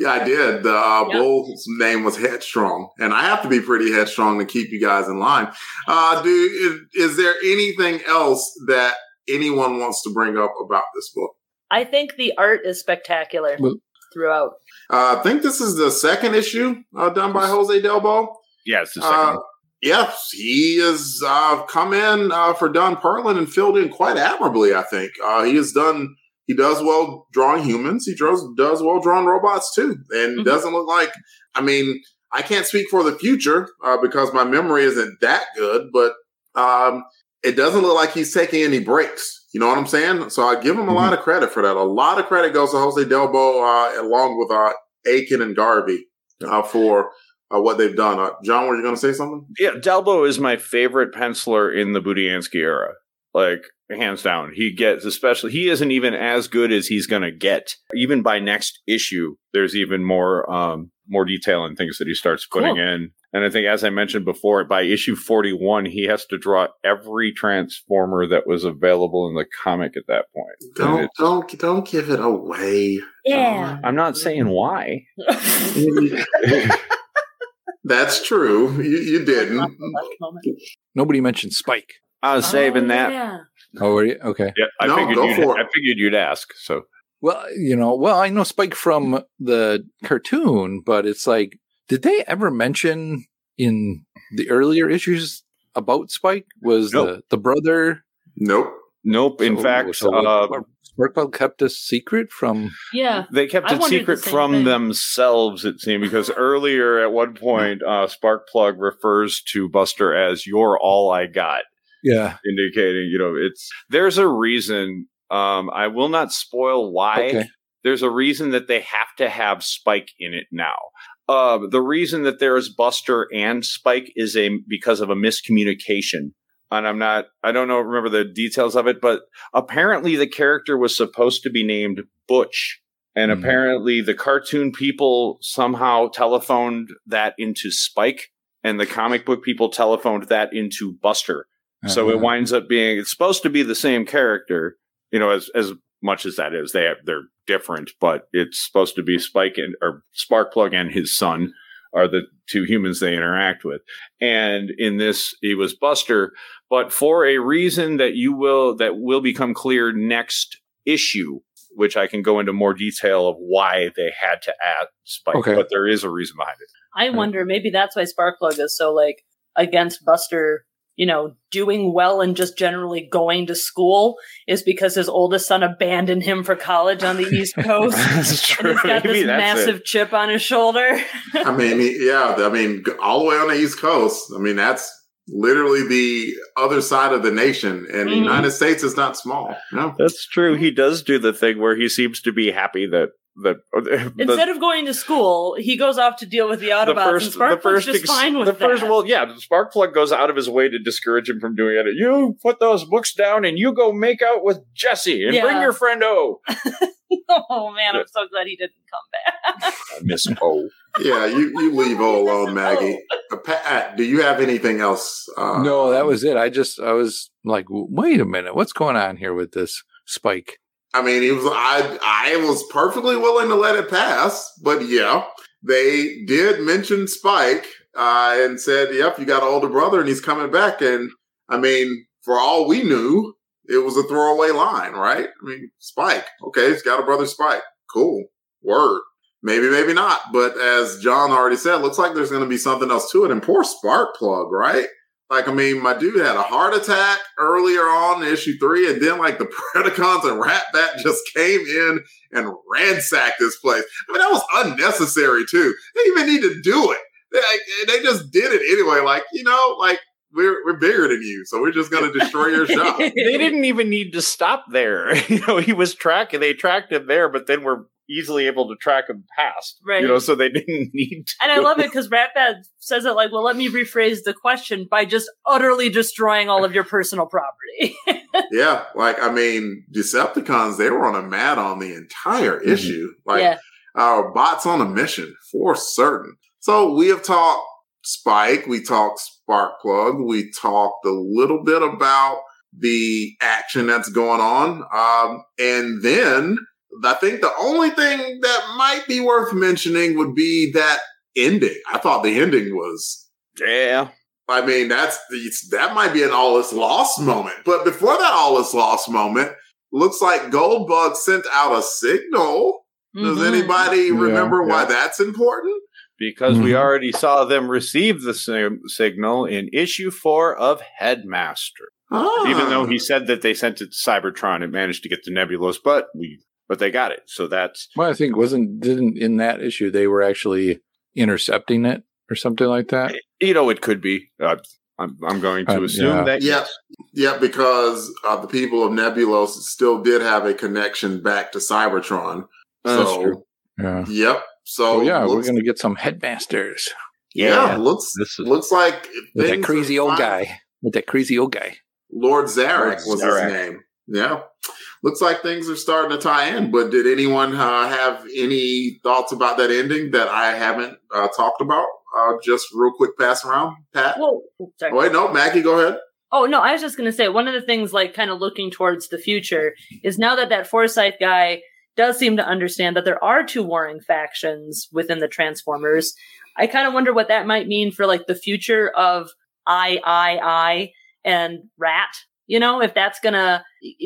Yeah, I did. The uh, Yeah. bull's name was Headstrong, and I have to be pretty headstrong to keep you guys in line. Uh, do is, is there anything else that anyone wants to bring up about this book? I think the art is spectacular Well- throughout. Uh, I think this is the second issue uh, done by Jose Delbo. Yeah, it's the second. Uh, yes, he has uh, come in uh, for Don Perlin and filled in quite admirably. I think uh, he has done. He does well drawing humans. He draws does well drawing robots too, and Mhm. doesn't look like. I mean, I can't speak for the future uh, because my memory isn't that good, but um, it doesn't look like he's taking any breaks. You know what I'm saying? So I give him a lot of credit for that. A lot of credit goes to Jose Delbo uh, along with uh, Akin and Garvey uh, for uh, what they've done. Uh, John, were you going to say something? Yeah, Delbo is my favorite penciler in the Budiansky era. Like hands down, he gets especially. He isn't even as good as he's going to get. Even by next issue, there's even more um, more detail and things that he starts putting Cool. in. And I think, as I mentioned before, by issue 41, he has to draw every Transformer that was available in the comic at that point. Don't don't don't give it away. Yeah. I'm not saying why. That's true. You, you didn't. nobody mentioned Spike. I was saving Oh, that. Yeah. Oh, were you? Okay. Yeah, I No, figured go you'd, for it. I figured you'd ask. So Well, you know, well, I know Spike from the cartoon, but it's like, did they ever mention in the earlier issues about Spike? Was Nope. the, the brother? Nope. nope. In so- fact, so uh, Sparkplug kept a secret from. Yeah. They kept I it the secret from thing. themselves, it seemed, because earlier at one point, uh, Sparkplug refers to Buster as "You're all I got," Yeah. indicating, you know, it's there's a reason. Um, I will not spoil why. Okay. There's a reason that they have to have Spike in it now. Uh, the reason that there is Buster and Spike is a because of a miscommunication. And I'm not, I don't know, remember the details of it, but apparently the character was supposed to be named Butch. And Hmm. apparently the cartoon people somehow telephoned that into Spike and the comic book people telephoned that into Buster. So it Uh-huh. winds up being, it's supposed to be the same character, you know, as, as much as that is, they have, they're different, but it's supposed to be Spike and, or Sparkplug and his son are the two humans they interact with. And in this, he was Buster, but for a reason that you will, that will become clear next issue, which I can go into more detail of why they had to add Spike, Okay. but there is a reason behind it. I wonder maybe that's why Sparkplug is so like against Buster, you know, doing well and just generally going to school is because his oldest son abandoned him for college on the East Coast. That's and he's got Maybe this that's it. massive chip on his shoulder. I mean, yeah. I mean, all the way on the East Coast. I mean, that's literally the other side of the nation, and the Mhm. United States is not small. No. That's true. He does do the thing where he seems to be happy that that the, Instead of going to school, he goes off to deal with the Autobots, the first, and the first, just ex- fine with the first. that. Well, yeah, Sparkplug goes out of his way to discourage him from doing it. You put those books down and you go make out with Jesse and bring your friend O. oh man, I'm so glad he didn't come back. I Miss O. Yeah, you, you leave all alone, Maggie. Uh, Pat, do you have anything else? Uh, no, that was it. I just, I was like, wait a minute, what's going on here with this Spike? I mean, he was. I I was perfectly willing to let it pass, but yeah, they did mention Spike uh, and said, "Yep, you got an older brother, and he's coming back." And I mean, for all we knew, it was a throwaway line, right? I mean, Spike. Okay, he's got a brother, Spike. Cool. Word. maybe, maybe not. But as John already said, looks like there's going to be something else to it. And poor Spark Plug, right? Like, I mean, my dude had a heart attack earlier on in issue three, and then like the Predacons and Ratbat just came in and ransacked this place. I mean, that was unnecessary too. They even need to do it. They, they just did it anyway. Like, you know, like we're we're bigger than you, so we're just gonna destroy your shop. they didn't even need to stop there. You know, he was tracking. They tracked him there, but then we're easily able to track him past. Right. You know, so they didn't need. To. And I love it because Ratbat says it like, well, let me rephrase the question by just utterly destroying all of your personal property. yeah, like I mean, Decepticons they were on a mad on the entire Mm-hmm. issue. Like Yeah. our bots on a mission for certain. So we have talked Spike, we talked Sparkplug, we talked a little bit about the action that's going on, um, and then I think the only thing that might be worth mentioning would be that ending. I thought the ending was Yeah. I mean, that's it's, that might be an all is lost moment. But before that all is lost moment, looks like Goldbug sent out a signal. Does Mhm. anybody Yeah, remember why that's important? Because we Mhm. already saw them receive the si- signal in issue four of Headmaster. Ah. Even though he said that they sent it to Cybertron, it managed to get to Nebulos, but we but they got it. So that's Well, I think wasn't didn't in that issue they were actually intercepting it or something like that. you know it could be. Uh, I'm I'm going to Uh, assume yeah. that Yeah, yeah, because uh, the people of Nebulos still did have a connection back to Cybertron. That's so, true. Yeah. yep. So Oh yeah, we're gonna get some headmasters yeah, looks This is looks like with that crazy old fine. guy. With that crazy old guy. Lord Zarek Lord was Zarek. his name. Yeah. Looks like things are starting to tie in, but did anyone uh, have any thoughts about that ending that I haven't uh, talked about? Uh, just real quick pass around, Pat. Whoa, sorry. Oh, wait, no, Maggie, go ahead. Oh no, I was just gonna say one of the things, like kind of looking towards the future, is now that that Forsyth guy does seem to understand that there are two warring factions within the Transformers. I kind of wonder what that might mean for like the future of I, I, I, and Rat. You know, if that's gonna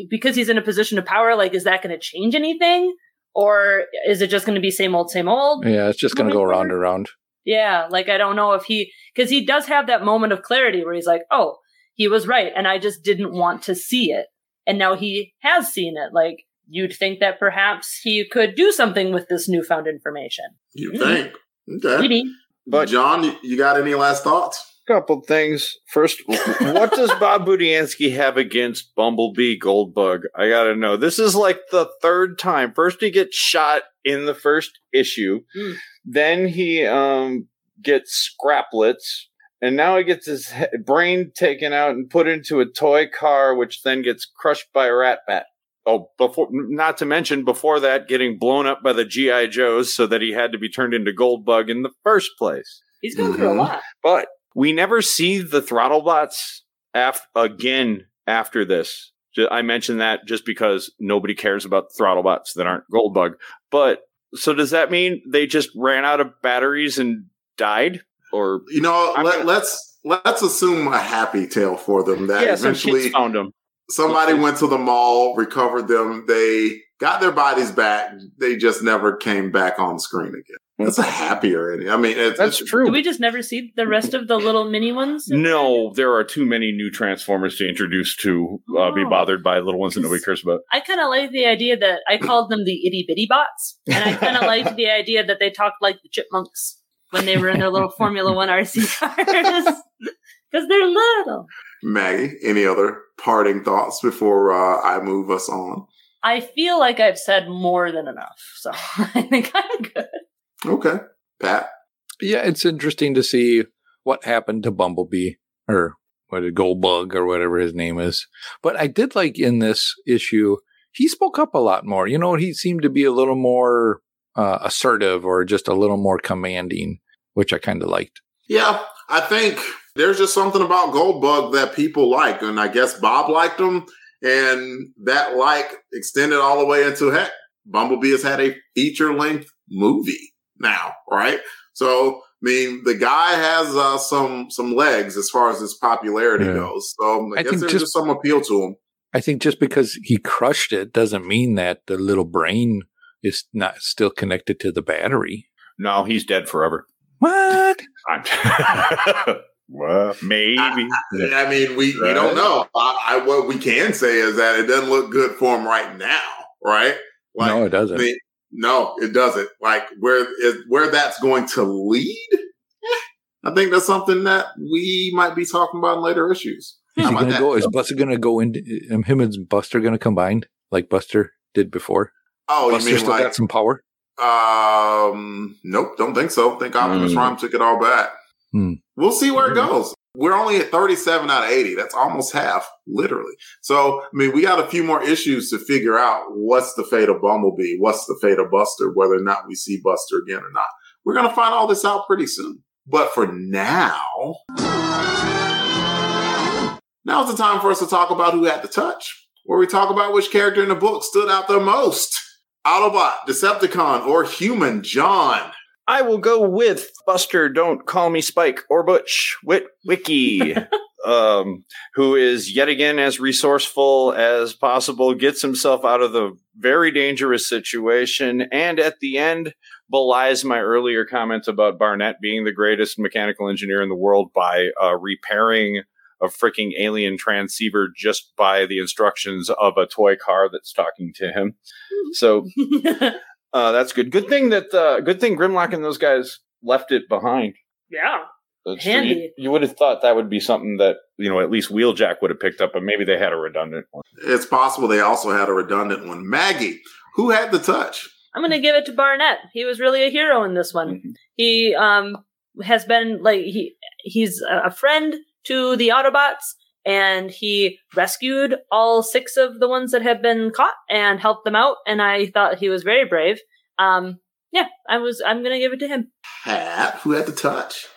because he's in a position of power, like is that gonna change anything, or is it just gonna be same old, same old? Yeah, it's just gonna go Moving round and round. Yeah, like I don't know if he because he does have that moment of clarity where he's like, "Oh, he was right," and I just didn't want to see it, and now he has seen it. Like you'd think that perhaps he could do something with this newfound information. You think? Okay. Maybe. But John, you- you got any last thoughts? Couple things. First, what does Bob Budiansky have against Bumblebee Goldbug? I gotta know. This is like the third time. First, he gets shot in the first issue. Mm. Then he um gets scraplets. And now he gets his he- brain taken out and put into a toy car, which then gets crushed by a rat bat. Oh, before, not to mention before that, getting blown up by the GI Joes, so that he had to be turned into Goldbug in the first place. He's going through a Mhm. lot. But we never see the throttlebots af- again after this. I mentioned that just because nobody cares about throttlebots that aren't Goldbug. But so does that mean they just ran out of batteries and died? Or You know, I'm let, gonna- let's let's assume a happy tale for them that yeah, some eventually kids found them. somebody went to the mall, recovered them, they got their bodies back. They just never came back on screen again. That's a happier ending. I mean, it's, That's it's- true. Do we just never see the rest of the little mini ones? no, there are too many new Transformers to introduce to uh, be Oh. bothered by little ones that nobody cares about. I kind of like the idea that I called them the itty bitty bots, and I kind of liked the idea that they talked like the chipmunks when they were in their little Formula One RC cars because they're little. Maggie. Any other parting thoughts before uh, I move us on? I feel like I've said more than enough, so I think I'm good. Okay, Pat. Yeah, it's interesting to see what happened to Bumblebee or what a Goldbug or whatever his name is. But I did like in this issue, he spoke up a lot more. You know, he seemed to be a little more uh, assertive or just a little more commanding, which I kind of liked. Yeah, I think there's just something about Goldbug that people like, and I guess Bob liked him, and that like extended all the way into heck. Bumblebee has had a feature length movie now, right? So, I mean, the guy has uh, some some legs as far as his popularity Yeah. goes. So, I, I guess think there's just- just some appeal to him. I think just because he crushed it doesn't mean that the little brain is not still connected to the battery. No, he's dead forever. What? well, maybe. I mean, we, we don't know. I, I, what we can say is that it doesn't look good for him right now, right? Like, no, it doesn't. the- no, it doesn't. Like where is where that's going to lead? eh, I think that's something that we might be talking about in later issues. Is he gonna that? go? Is Buster gonna go into um, him and Buster gonna combine like Buster did before? Oh, Buster you mean still like got some power. Um, nope, don't think so. think Optimus Hmm. Prime took it all back. Hmm. We'll see where it goes. We're only at 37 out of 80. That's almost half, literally. So, I mean, we got a few more issues to figure out what's the fate of Bumblebee, what's the fate of Buster, whether or not we see Buster again or not. We're going to find all this out pretty soon. But for now, now's the time for us to talk about who had the touch, where we talk about which character in the book stood out the most. Autobot, Decepticon, or Human John. I will go with Buster. Don't call me Spike or Butch. Wit Wiki, um, who is yet again as resourceful as possible, gets himself out of the very dangerous situation, and at the end belies my earlier comments about Barnett being the greatest mechanical engineer in the world by uh, repairing a freaking alien transceiver just by the instructions of a toy car that's talking to him. So uh, that's good. Good thing that uh, good thing Grimlock and those guys left it behind. yeah. That's Handy. You, you would have thought that would be something that you know at least Wheeljack would have picked up, but maybe they had a redundant one. It's possible they also had a redundant one. Maggie, who had the touch? I'm going to give it to Barnett. He was really a hero in this one. He um has been like he he's a friend to the Autobots and he rescued all six of the ones that had been caught and helped them out and I thought he was very brave. Um yeah, I was I'm going to give it to him. Pat, who had the touch?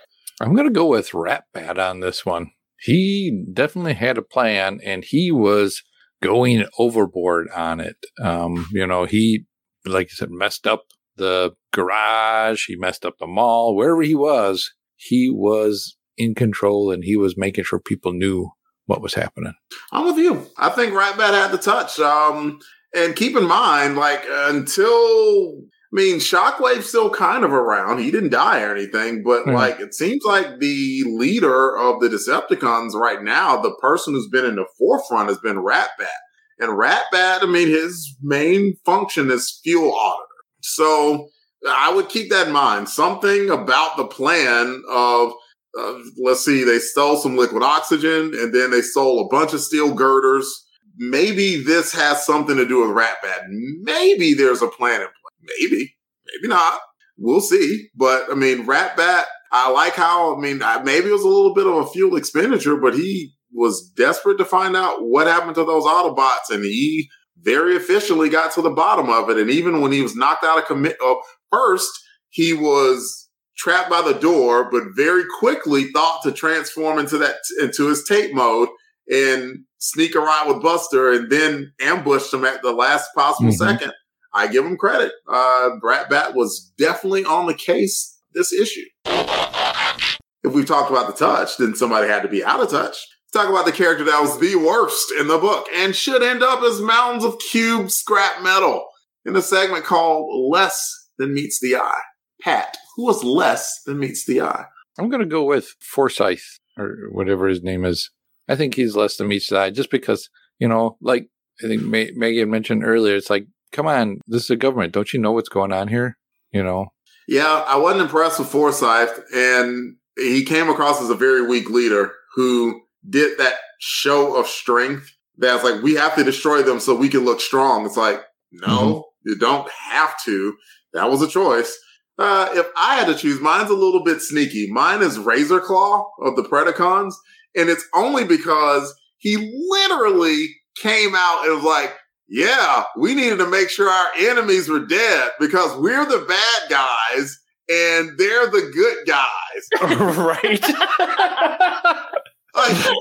I'm gonna go with Rat Bat on this one. He definitely had a plan, and he was going overboard on it. Um, you know, he, like you said, messed up the garage. He messed up the mall. Wherever he was, he was in control, and he was making sure people knew what was happening. I'm with you. I think Ratbat had the touch. Um, and keep in mind, like until I mean, Shockwave's still kind of around. He didn't die or anything, but Mhm. like it seems like the leader of the Decepticons right now, the person who's been in the forefront has been Ratbat. And Ratbat, I mean, his main function is fuel auditor. So I would keep that in mind. Something about the plan of uh, let's see, they stole some liquid oxygen and then they stole a bunch of steel girders. Maybe this has something to do with Ratbat. Maybe there's a plan in play. Maybe, maybe not. We'll see. But I mean, Ratbat, I like how, I mean, maybe it was a little bit of a fuel expenditure, but he was desperate to find out what happened to those Autobots and he very efficiently got to the bottom of it. And even when he was knocked out of commit, oh, first he was trapped by the door, but very quickly thought to transform into that into his tape mode and sneak a ride with Buster, and then ambushed him at the last possible Mhm. second. I give him credit. Uh, Brat Bat was definitely on the case this issue. If we've talked about the touch, then somebody had to be out of touch. Talk about the character that was the worst in the book and should end up as mounds of cube scrap metal in a segment called Less Than Meets the Eye. Pat, who was less than meets the eye? I'm going to go with Forsyth or whatever his name is. I think he's less than meets the eye just because, you know, like I think Megan mentioned earlier, it's like, come on, this is a government. Don't you know what's going on here? You know, Yeah, I wasn't impressed with Forsyth, and he came across as a very weak leader who did that show of strength. That's like we have to destroy them so we can look strong. It's like no, mm-hmm. you don't have to. That was a choice. Uh, if I had to choose, mine's a little bit sneaky. Mine is Razor Claw of the Predacons, and it's only because he literally came out and was like, yeah, we needed to make sure our enemies were dead because we're the bad guys and they're the good guys. right? Like,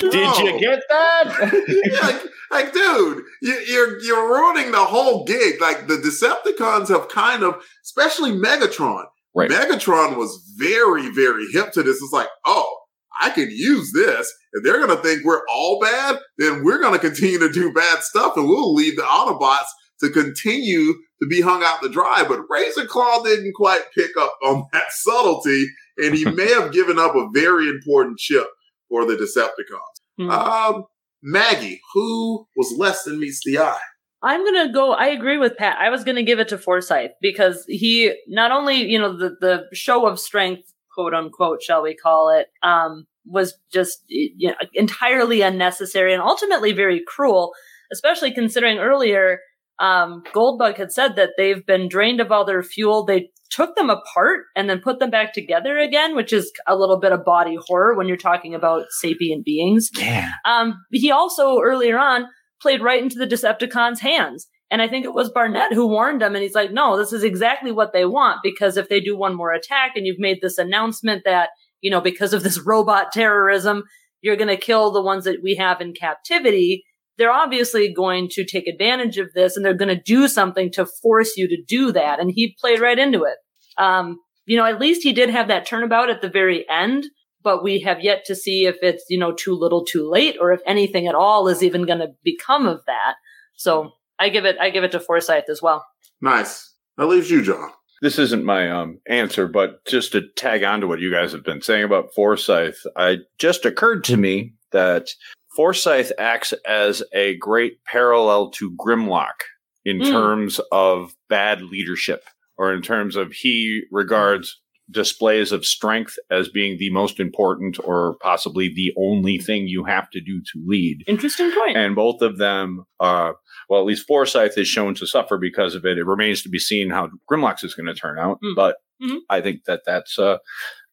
Did you get that? like, like, dude, you, you're you're ruining the whole gig. Like the Decepticons have kind of, especially Megatron. Right. Megatron was very, very hip to this. It's like, oh, I can use this. If they're gonna think we're all bad, then we're gonna continue to do bad stuff, and we'll leave the Autobots to continue to be hung out to dry. But Razor Claw didn't quite pick up on that subtlety, and he may have given up a very important chip for the Decepticons. Hmm. Um, Maggie, who was less than meets the eye? I'm gonna go. I agree with Pat. I was gonna give it to Forsyth because he not only, you know, the the show of strength, quote unquote, shall we call it, um, was just you know, entirely unnecessary and ultimately very cruel. Especially considering earlier, um, Goldbug had said that they've been drained of all their fuel. They took them apart and then put them back together again, which is a little bit of body horror when you're talking about sapient beings. Yeah. Um, he also earlier on played right into the Decepticons' hands. And I think it was Barnett who warned them, and he's like, no, this is exactly what they want, because if they do one more attack and you've made this announcement that, you know, because of this robot terrorism, you're going to kill the ones that we have in captivity, they're obviously going to take advantage of this and they're going to do something to force you to do that. And he played right into it. Um, you know, at least he did have that turnabout at the very end, but we have yet to see if it's, you know, too little too late or if anything at all is even going to become of that. So I give it, I give it to Forsyth as well. Nice. That leaves you, John. This isn't my um, answer, but just to tag on to what you guys have been saying about Forsyth, I just occurred to me that Forsyth acts as a great parallel to Grimlock in Mm. terms of bad leadership, or in terms of he regards displays of strength as being the most important or possibly the only thing you have to do to lead. Interesting point. And both of them, uh, well, at least Forsyth is shown to suffer because of it. It remains to be seen how Grimlocks is going to turn out. Mm. But Mhm. I think that that's uh,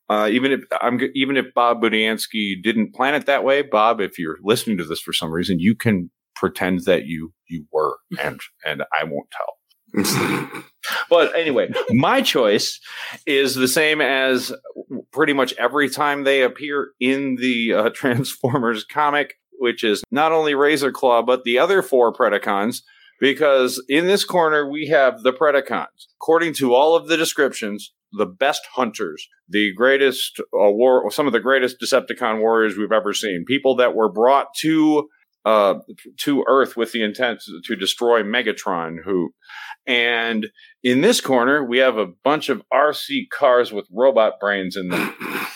uh, even if I'm even if Bob Budiansky didn't plan it that way, Bob, if you're listening to this for some reason, you can pretend that you you were, and and I won't tell. But anyway, my choice is the same as pretty much every time they appear in the uh, Transformers comic, which is not only Razor Claw, but the other four Predacons. Because in this corner, we have the Predacons. According to all of the descriptions, the best hunters, the greatest uh, war, some of the greatest Decepticon warriors we've ever seen, people that were brought to uh, to Earth with the intent to destroy Megatron, who and in this corner, we have a bunch of RC cars with robot brains in them.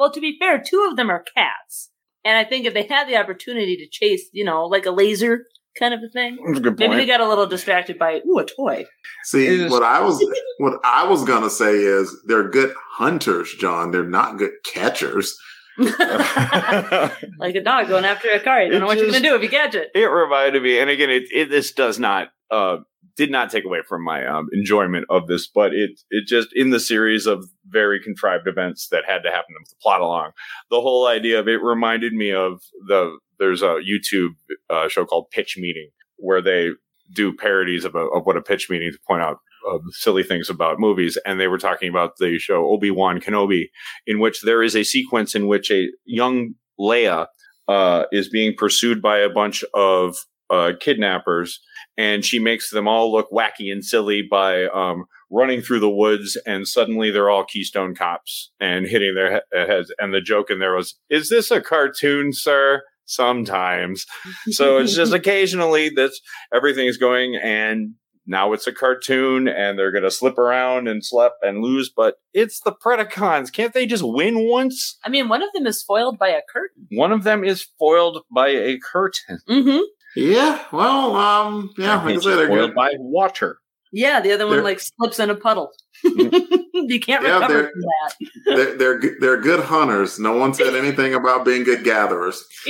Well, to be fair, two of them are cats. And I think if they had the opportunity to chase, you know, like a laser kind of a thing, a good maybe they got a little distracted by, ooh, a toy. See, what I was what I was gonna say is they're good hunters, John. They're not good catchers. like a dog going after a car. You don't know what you're going to do if you catch it. it reminded me, and again, it, it this does not uh did not take away from my um enjoyment of this, but it it just in the series of very contrived events that had to happen to plot along. The whole idea of it reminded me of the there's a YouTube uh, show called Pitch Meeting where they do parodies of, a, of what a pitch meeting to point out uh, silly things about movies, and they were talking about the show Obi Wan Kenobi, in which there is a sequence in which a young Leia uh, is being pursued by a bunch of uh, kidnappers, and she makes them all look wacky and silly by um, running through the woods, and suddenly they're all Keystone cops and hitting their he- heads. And the joke in there was, "Is this a cartoon, sir?" Sometimes. So it's just occasionally that everything is going, and now it's a cartoon, and they're going to slip around and slip and lose. But it's the Predacons. Can't they just win once? I mean, one of them is foiled by a curtain. One of them is foiled by a curtain. Mm-hmm. Yeah, well, um, yeah, like I it's said, they're foiled good. by water. Yeah, the other one They're- like slips in a puddle. you can't Yeah, recover they're- from that. They're, they're they're good hunters. No one said anything about being good gatherers.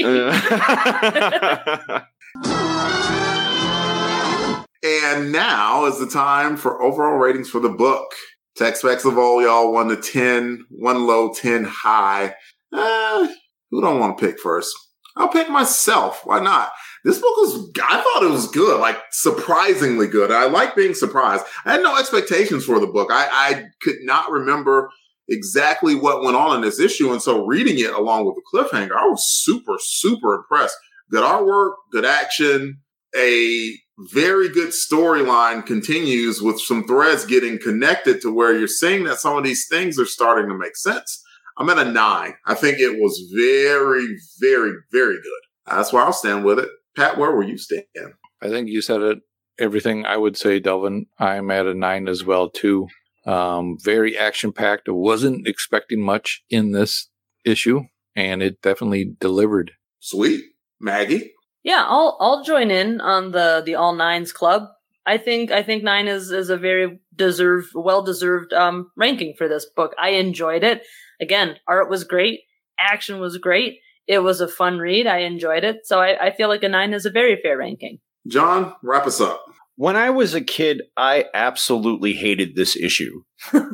And now is the time for overall ratings for the book. Of all y'all one to ten, one low, ten high. Uh, who don't want to pick first? I'll pick myself. Why not? This book was, I thought it was good, like surprisingly good. I like being surprised. I had no expectations for the book. I, I could not remember exactly what went on in this issue. And so reading it along with the cliffhanger, I was super, super impressed. Good artwork, good action, a very good storyline continues with some threads getting connected to where you're seeing that some of these things are starting to make sense. I'm at a nine. I think it was very, very, very good. That's where I'll stand with it. Pat, where were you standing? I think you said it everything I would say, Delvin. I'm at a nine as well too. Um, very action packed. I wasn't expecting much in this issue, and it definitely delivered. Sweet, Maggie. Yeah, I'll I'll join in on the the all nines club. I think I think nine is is a very deserved, well deserved um, ranking for this book. I enjoyed it. Again, art was great, action was great. It was a fun read. I enjoyed it, so I, I feel like a nine is a very fair ranking. John, wrap us up. When I was a kid, I absolutely hated this issue.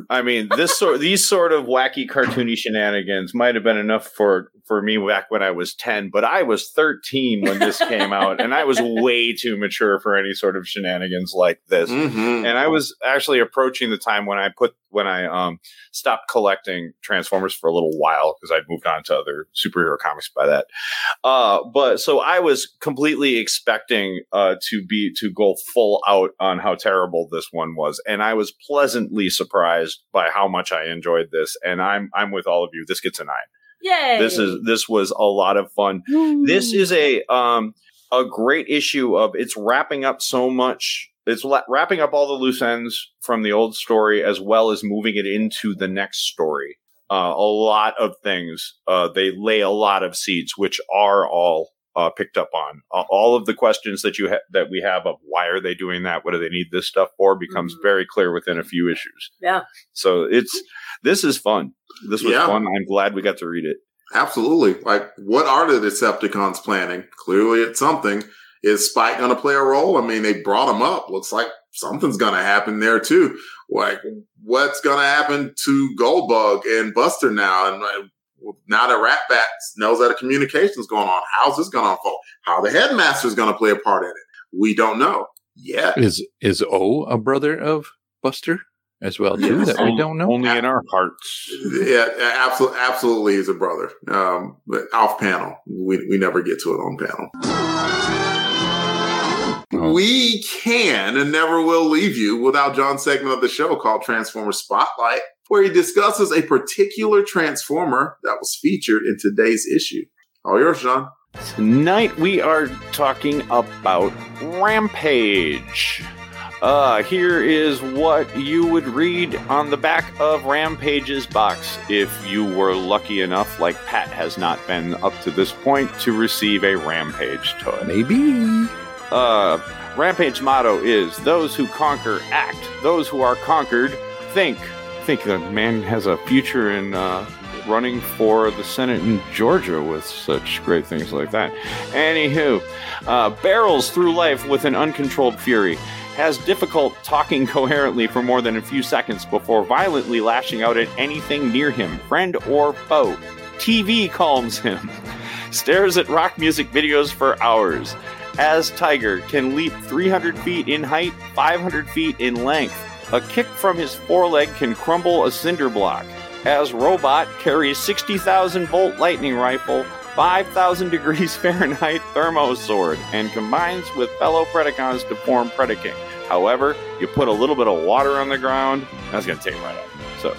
I mean, this sort these sort of wacky cartoony shenanigans might have been enough for for me back when I was 10, but I was 13 when this came out and I was way too mature for any sort of shenanigans like this. Mm-hmm. And I was actually approaching the time when I put when I um stopped collecting Transformers for a little while because I'd moved on to other superhero comics by that. Uh but so I was completely expecting uh to be to go full out on how terrible this one was and I was pleasantly surprised by how much I enjoyed this and I'm I'm with all of you. This gets a 9. Yay! This is this was a lot of fun. This is a um a great issue of it's wrapping up so much. It's la- wrapping up all the loose ends from the old story as well as moving it into the next story. Uh, a lot of things. Uh, they lay a lot of seeds, which are all uh, picked up on. Uh, all of the questions that you ha- that we have of why are they doing that? What do they need this stuff for? Becomes very clear within a few issues. Yeah. So it's this is fun. This was Yeah. fun. I'm glad we got to read it. Absolutely. Like, what are the Decepticons planning? Clearly, it's something. Is Spike going to play a role? I mean, they brought him up. Looks like something's going to happen there too. Like, what's going to happen to Goldbug and Buster now? And like, now that Ratbat knows that a communication's going on, how's this going to unfold? How the headmaster's going to play a part in it? We don't know yet. Is is O a brother of Buster as well too? Yes. That we don't know. Only in our hearts. Yeah, absolutely, absolutely, he's a brother. Um, but off panel, we we never get to it on panel. We can and never will leave you without John's segment of the show called Transformer Spotlight, where he discusses a particular Transformer that was featured in today's issue. All yours, John. Tonight we are talking about Rampage. Uh, here is what you would read on the back of Rampage's box if you were lucky enough, like Pat has not been up to this point, to receive a Rampage toy. Maybe. Uh, Rampage motto is those who conquer act, those who are conquered think. Think the man has a future in uh, running for the Senate in Georgia with such great things like that. Anywho, uh, barrels through life with an uncontrolled fury. Has difficult talking coherently for more than a few seconds before violently lashing out at anything near him, friend or foe. TV calms him. Stares at rock music videos for hours. As Tiger can leap 300 feet in height, 500 feet in length. A kick from his foreleg can crumble a cinder block. As Robot carries 60,000 volt lightning rifle, 5,000 degrees Fahrenheit thermo sword, and combines with fellow Predacons to form Predaking. However, you put a little bit of water on the ground, that's going to take right up. So,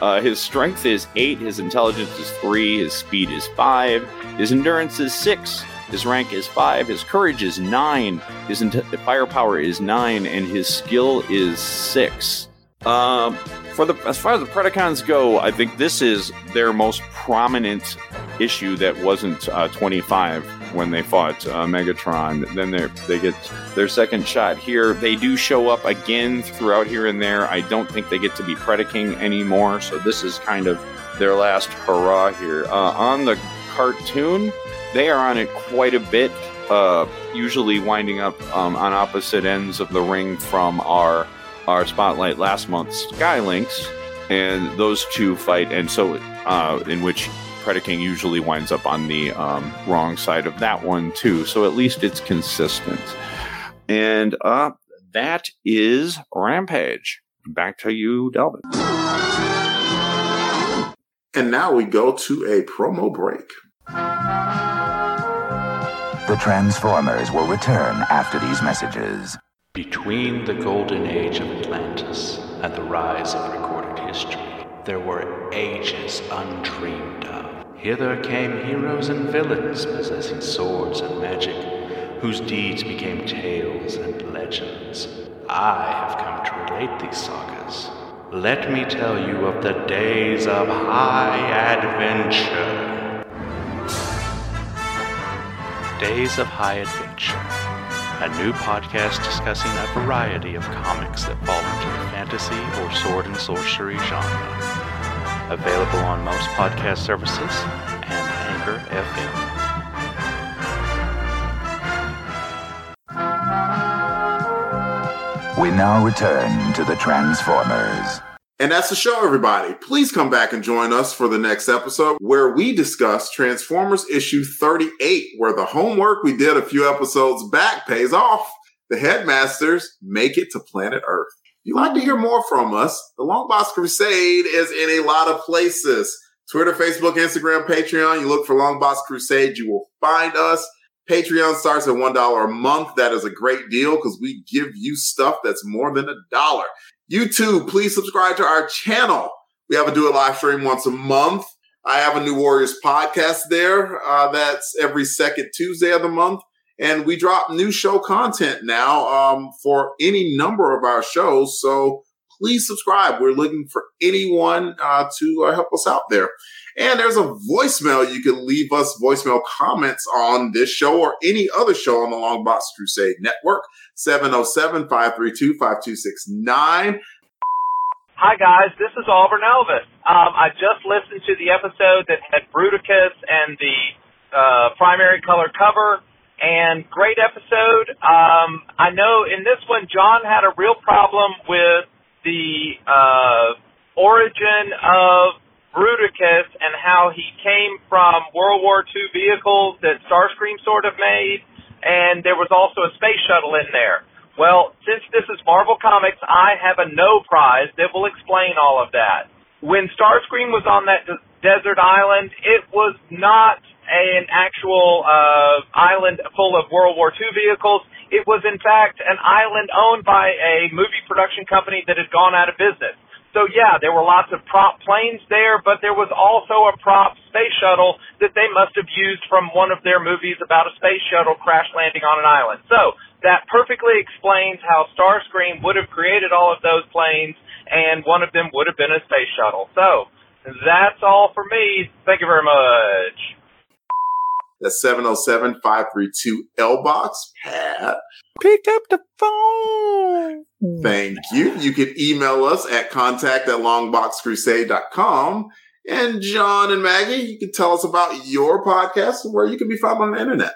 uh, his strength is 8, his intelligence is 3, his speed is 5, his endurance is 6, his rank is 5, his courage is 9, his int- firepower is 9, and his skill is 6. Um, for the as far as the Predacons go, I think this is their most prominent issue that wasn't uh, 25 when they fought uh, Megatron. Then they they get their second shot here. They do show up again throughout here and there. I don't think they get to be Predaking anymore, so this is kind of their last hurrah here. Uh, on the cartoon, they are on it quite a bit. Uh, usually winding up um, on opposite ends of the ring from our our spotlight last month, Skylynx, and those two fight, and so uh, in which Predaking usually winds up on the um, wrong side of that one too. So at least it's consistent. And uh, that is Rampage. Back to you, Delvin. And now we go to a promo break. The Transformers will return after these messages. Between the golden age of Atlantis and the rise of recorded history, there were ages undreamed of. Hither came heroes and villains possessing swords and magic, whose deeds became tales and legends. I have come to relate these sagas. Let me tell you of the days of high adventure. Days of High Adventure, a new podcast discussing a variety of comics that fall into the fantasy or sword and sorcery genre. Available on most podcast services and Anchor FM. We now return to the Transformers. And that's the show, everybody. Please come back and join us for the next episode where we discuss Transformers issue 38, where the homework we did a few episodes back pays off. The headmasters make it to planet Earth. If you'd like to hear more from us, the Long Longbox Crusade is in a lot of places. Twitter, Facebook, Instagram, Patreon. You look for Long Longbox Crusade, you will find us. Patreon starts at $1 a month. That is a great deal because we give you stuff that's more than a dollar. YouTube, please subscribe to our channel. We have a do it live stream once a month. I have a New Warriors podcast there. Uh, that's every second Tuesday of the month. And we drop new show content now um, for any number of our shows. So please subscribe. We're looking for anyone uh, to uh, help us out there. And there's a voicemail. You can leave us voicemail comments on this show or any other show on the Long Box Crusade Network. 707 532 5269. Hi guys, this is Auburn Elvis. Um, I just listened to the episode that had Bruticus and the uh, primary color cover, and great episode. Um, I know in this one, John had a real problem with the uh, origin of Bruticus and how he came from World War II vehicles that Starscream sort of made, and there was also a space shuttle in there. Well, since this is Marvel Comics, I have a no prize that will explain all of that. When Starscream was on that des- desert island, it was not an actual uh, island full of World War II vehicles. It was, in fact, an island owned by a movie production company that had gone out of business. So yeah, there were lots of prop planes there, but there was also a prop space shuttle that they must have used from one of their movies about a space shuttle crash landing on an island. So that perfectly explains how Starscream would have created all of those planes, and one of them would have been a space shuttle. So that's all for me. Thank you very much. That's 707 532 LBOX. Pat. Pick up the phone. Thank you. You can email us at contact at longboxcrusade.com. And John and Maggie, you can tell us about your podcast and where you can be found on the internet.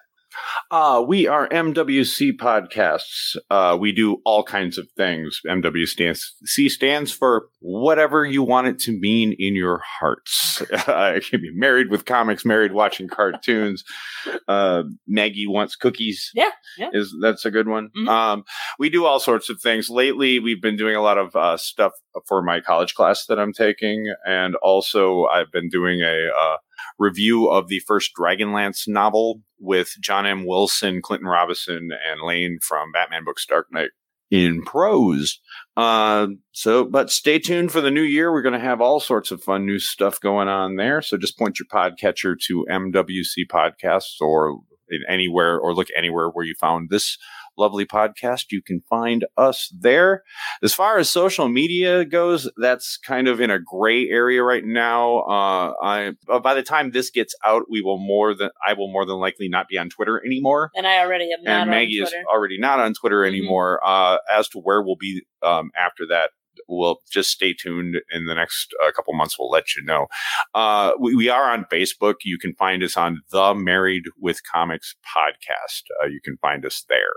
Uh, we are MWC podcasts. Uh, we do all kinds of things. MWC stands, C stands for whatever you want it to mean in your hearts. Uh, it can be married with comics, married watching cartoons. Uh, Maggie wants cookies. Yeah, yeah. Is that's a good one. Um, we do all sorts of things. Lately, we've been doing a lot of uh, stuff for my college class that I'm taking, and also I've been doing a uh, review of the first Dragonlance novel with John M. Wilson, Clinton Robinson, and Lane from Batman Books Dark Knight in prose. Uh, so, but stay tuned for the new year. We're going to have all sorts of fun new stuff going on there. So just point your podcatcher to MWC Podcasts or anywhere or look anywhere where you found this lovely podcast. You can find us there. As far as social media goes, that's kind of in a gray area right now. Uh, I by the time this gets out, we will more than I will more than likely not be on Twitter anymore. And I already am not and Maggie is already not on Twitter anymore. Uh, as to where we'll be um, after that, we'll just stay tuned. In the next uh, couple months, we'll let you know. Uh, we, we are on Facebook. You can find us on the Married with Comics podcast. Uh, you can find us there,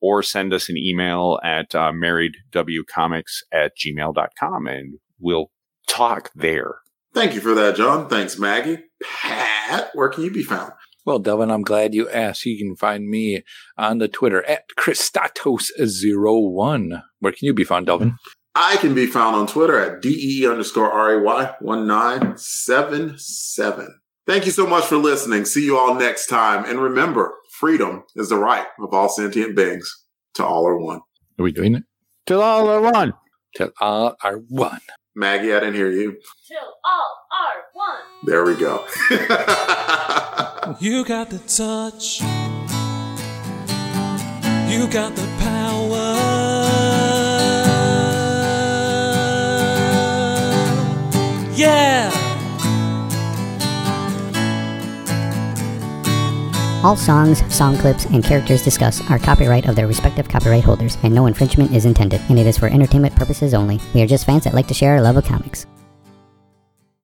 or send us an email at uh, marriedwcomics at gmail.com and we'll talk there. Thank you for that, John. Thanks, Maggie. Pat, where can you be found? Well, Delvin, I'm glad you asked. You can find me on the Twitter at Christatos01. Where can you be found, Delvin? I can be found on Twitter at DE underscore RAY 1977. Thank you so much for listening. See you all next time. And remember, freedom is the right of all sentient beings. To all are one. Are we doing it? Till all are one. Till all are one. Maggie, I didn't hear you. Till all are one. There we go. You got the touch. You got the power. Yeah. All songs, song clips, and characters discussed are copyright of their respective copyright holders, and no infringement is intended, and it is for entertainment purposes only. We are just fans that like to share our love of comics.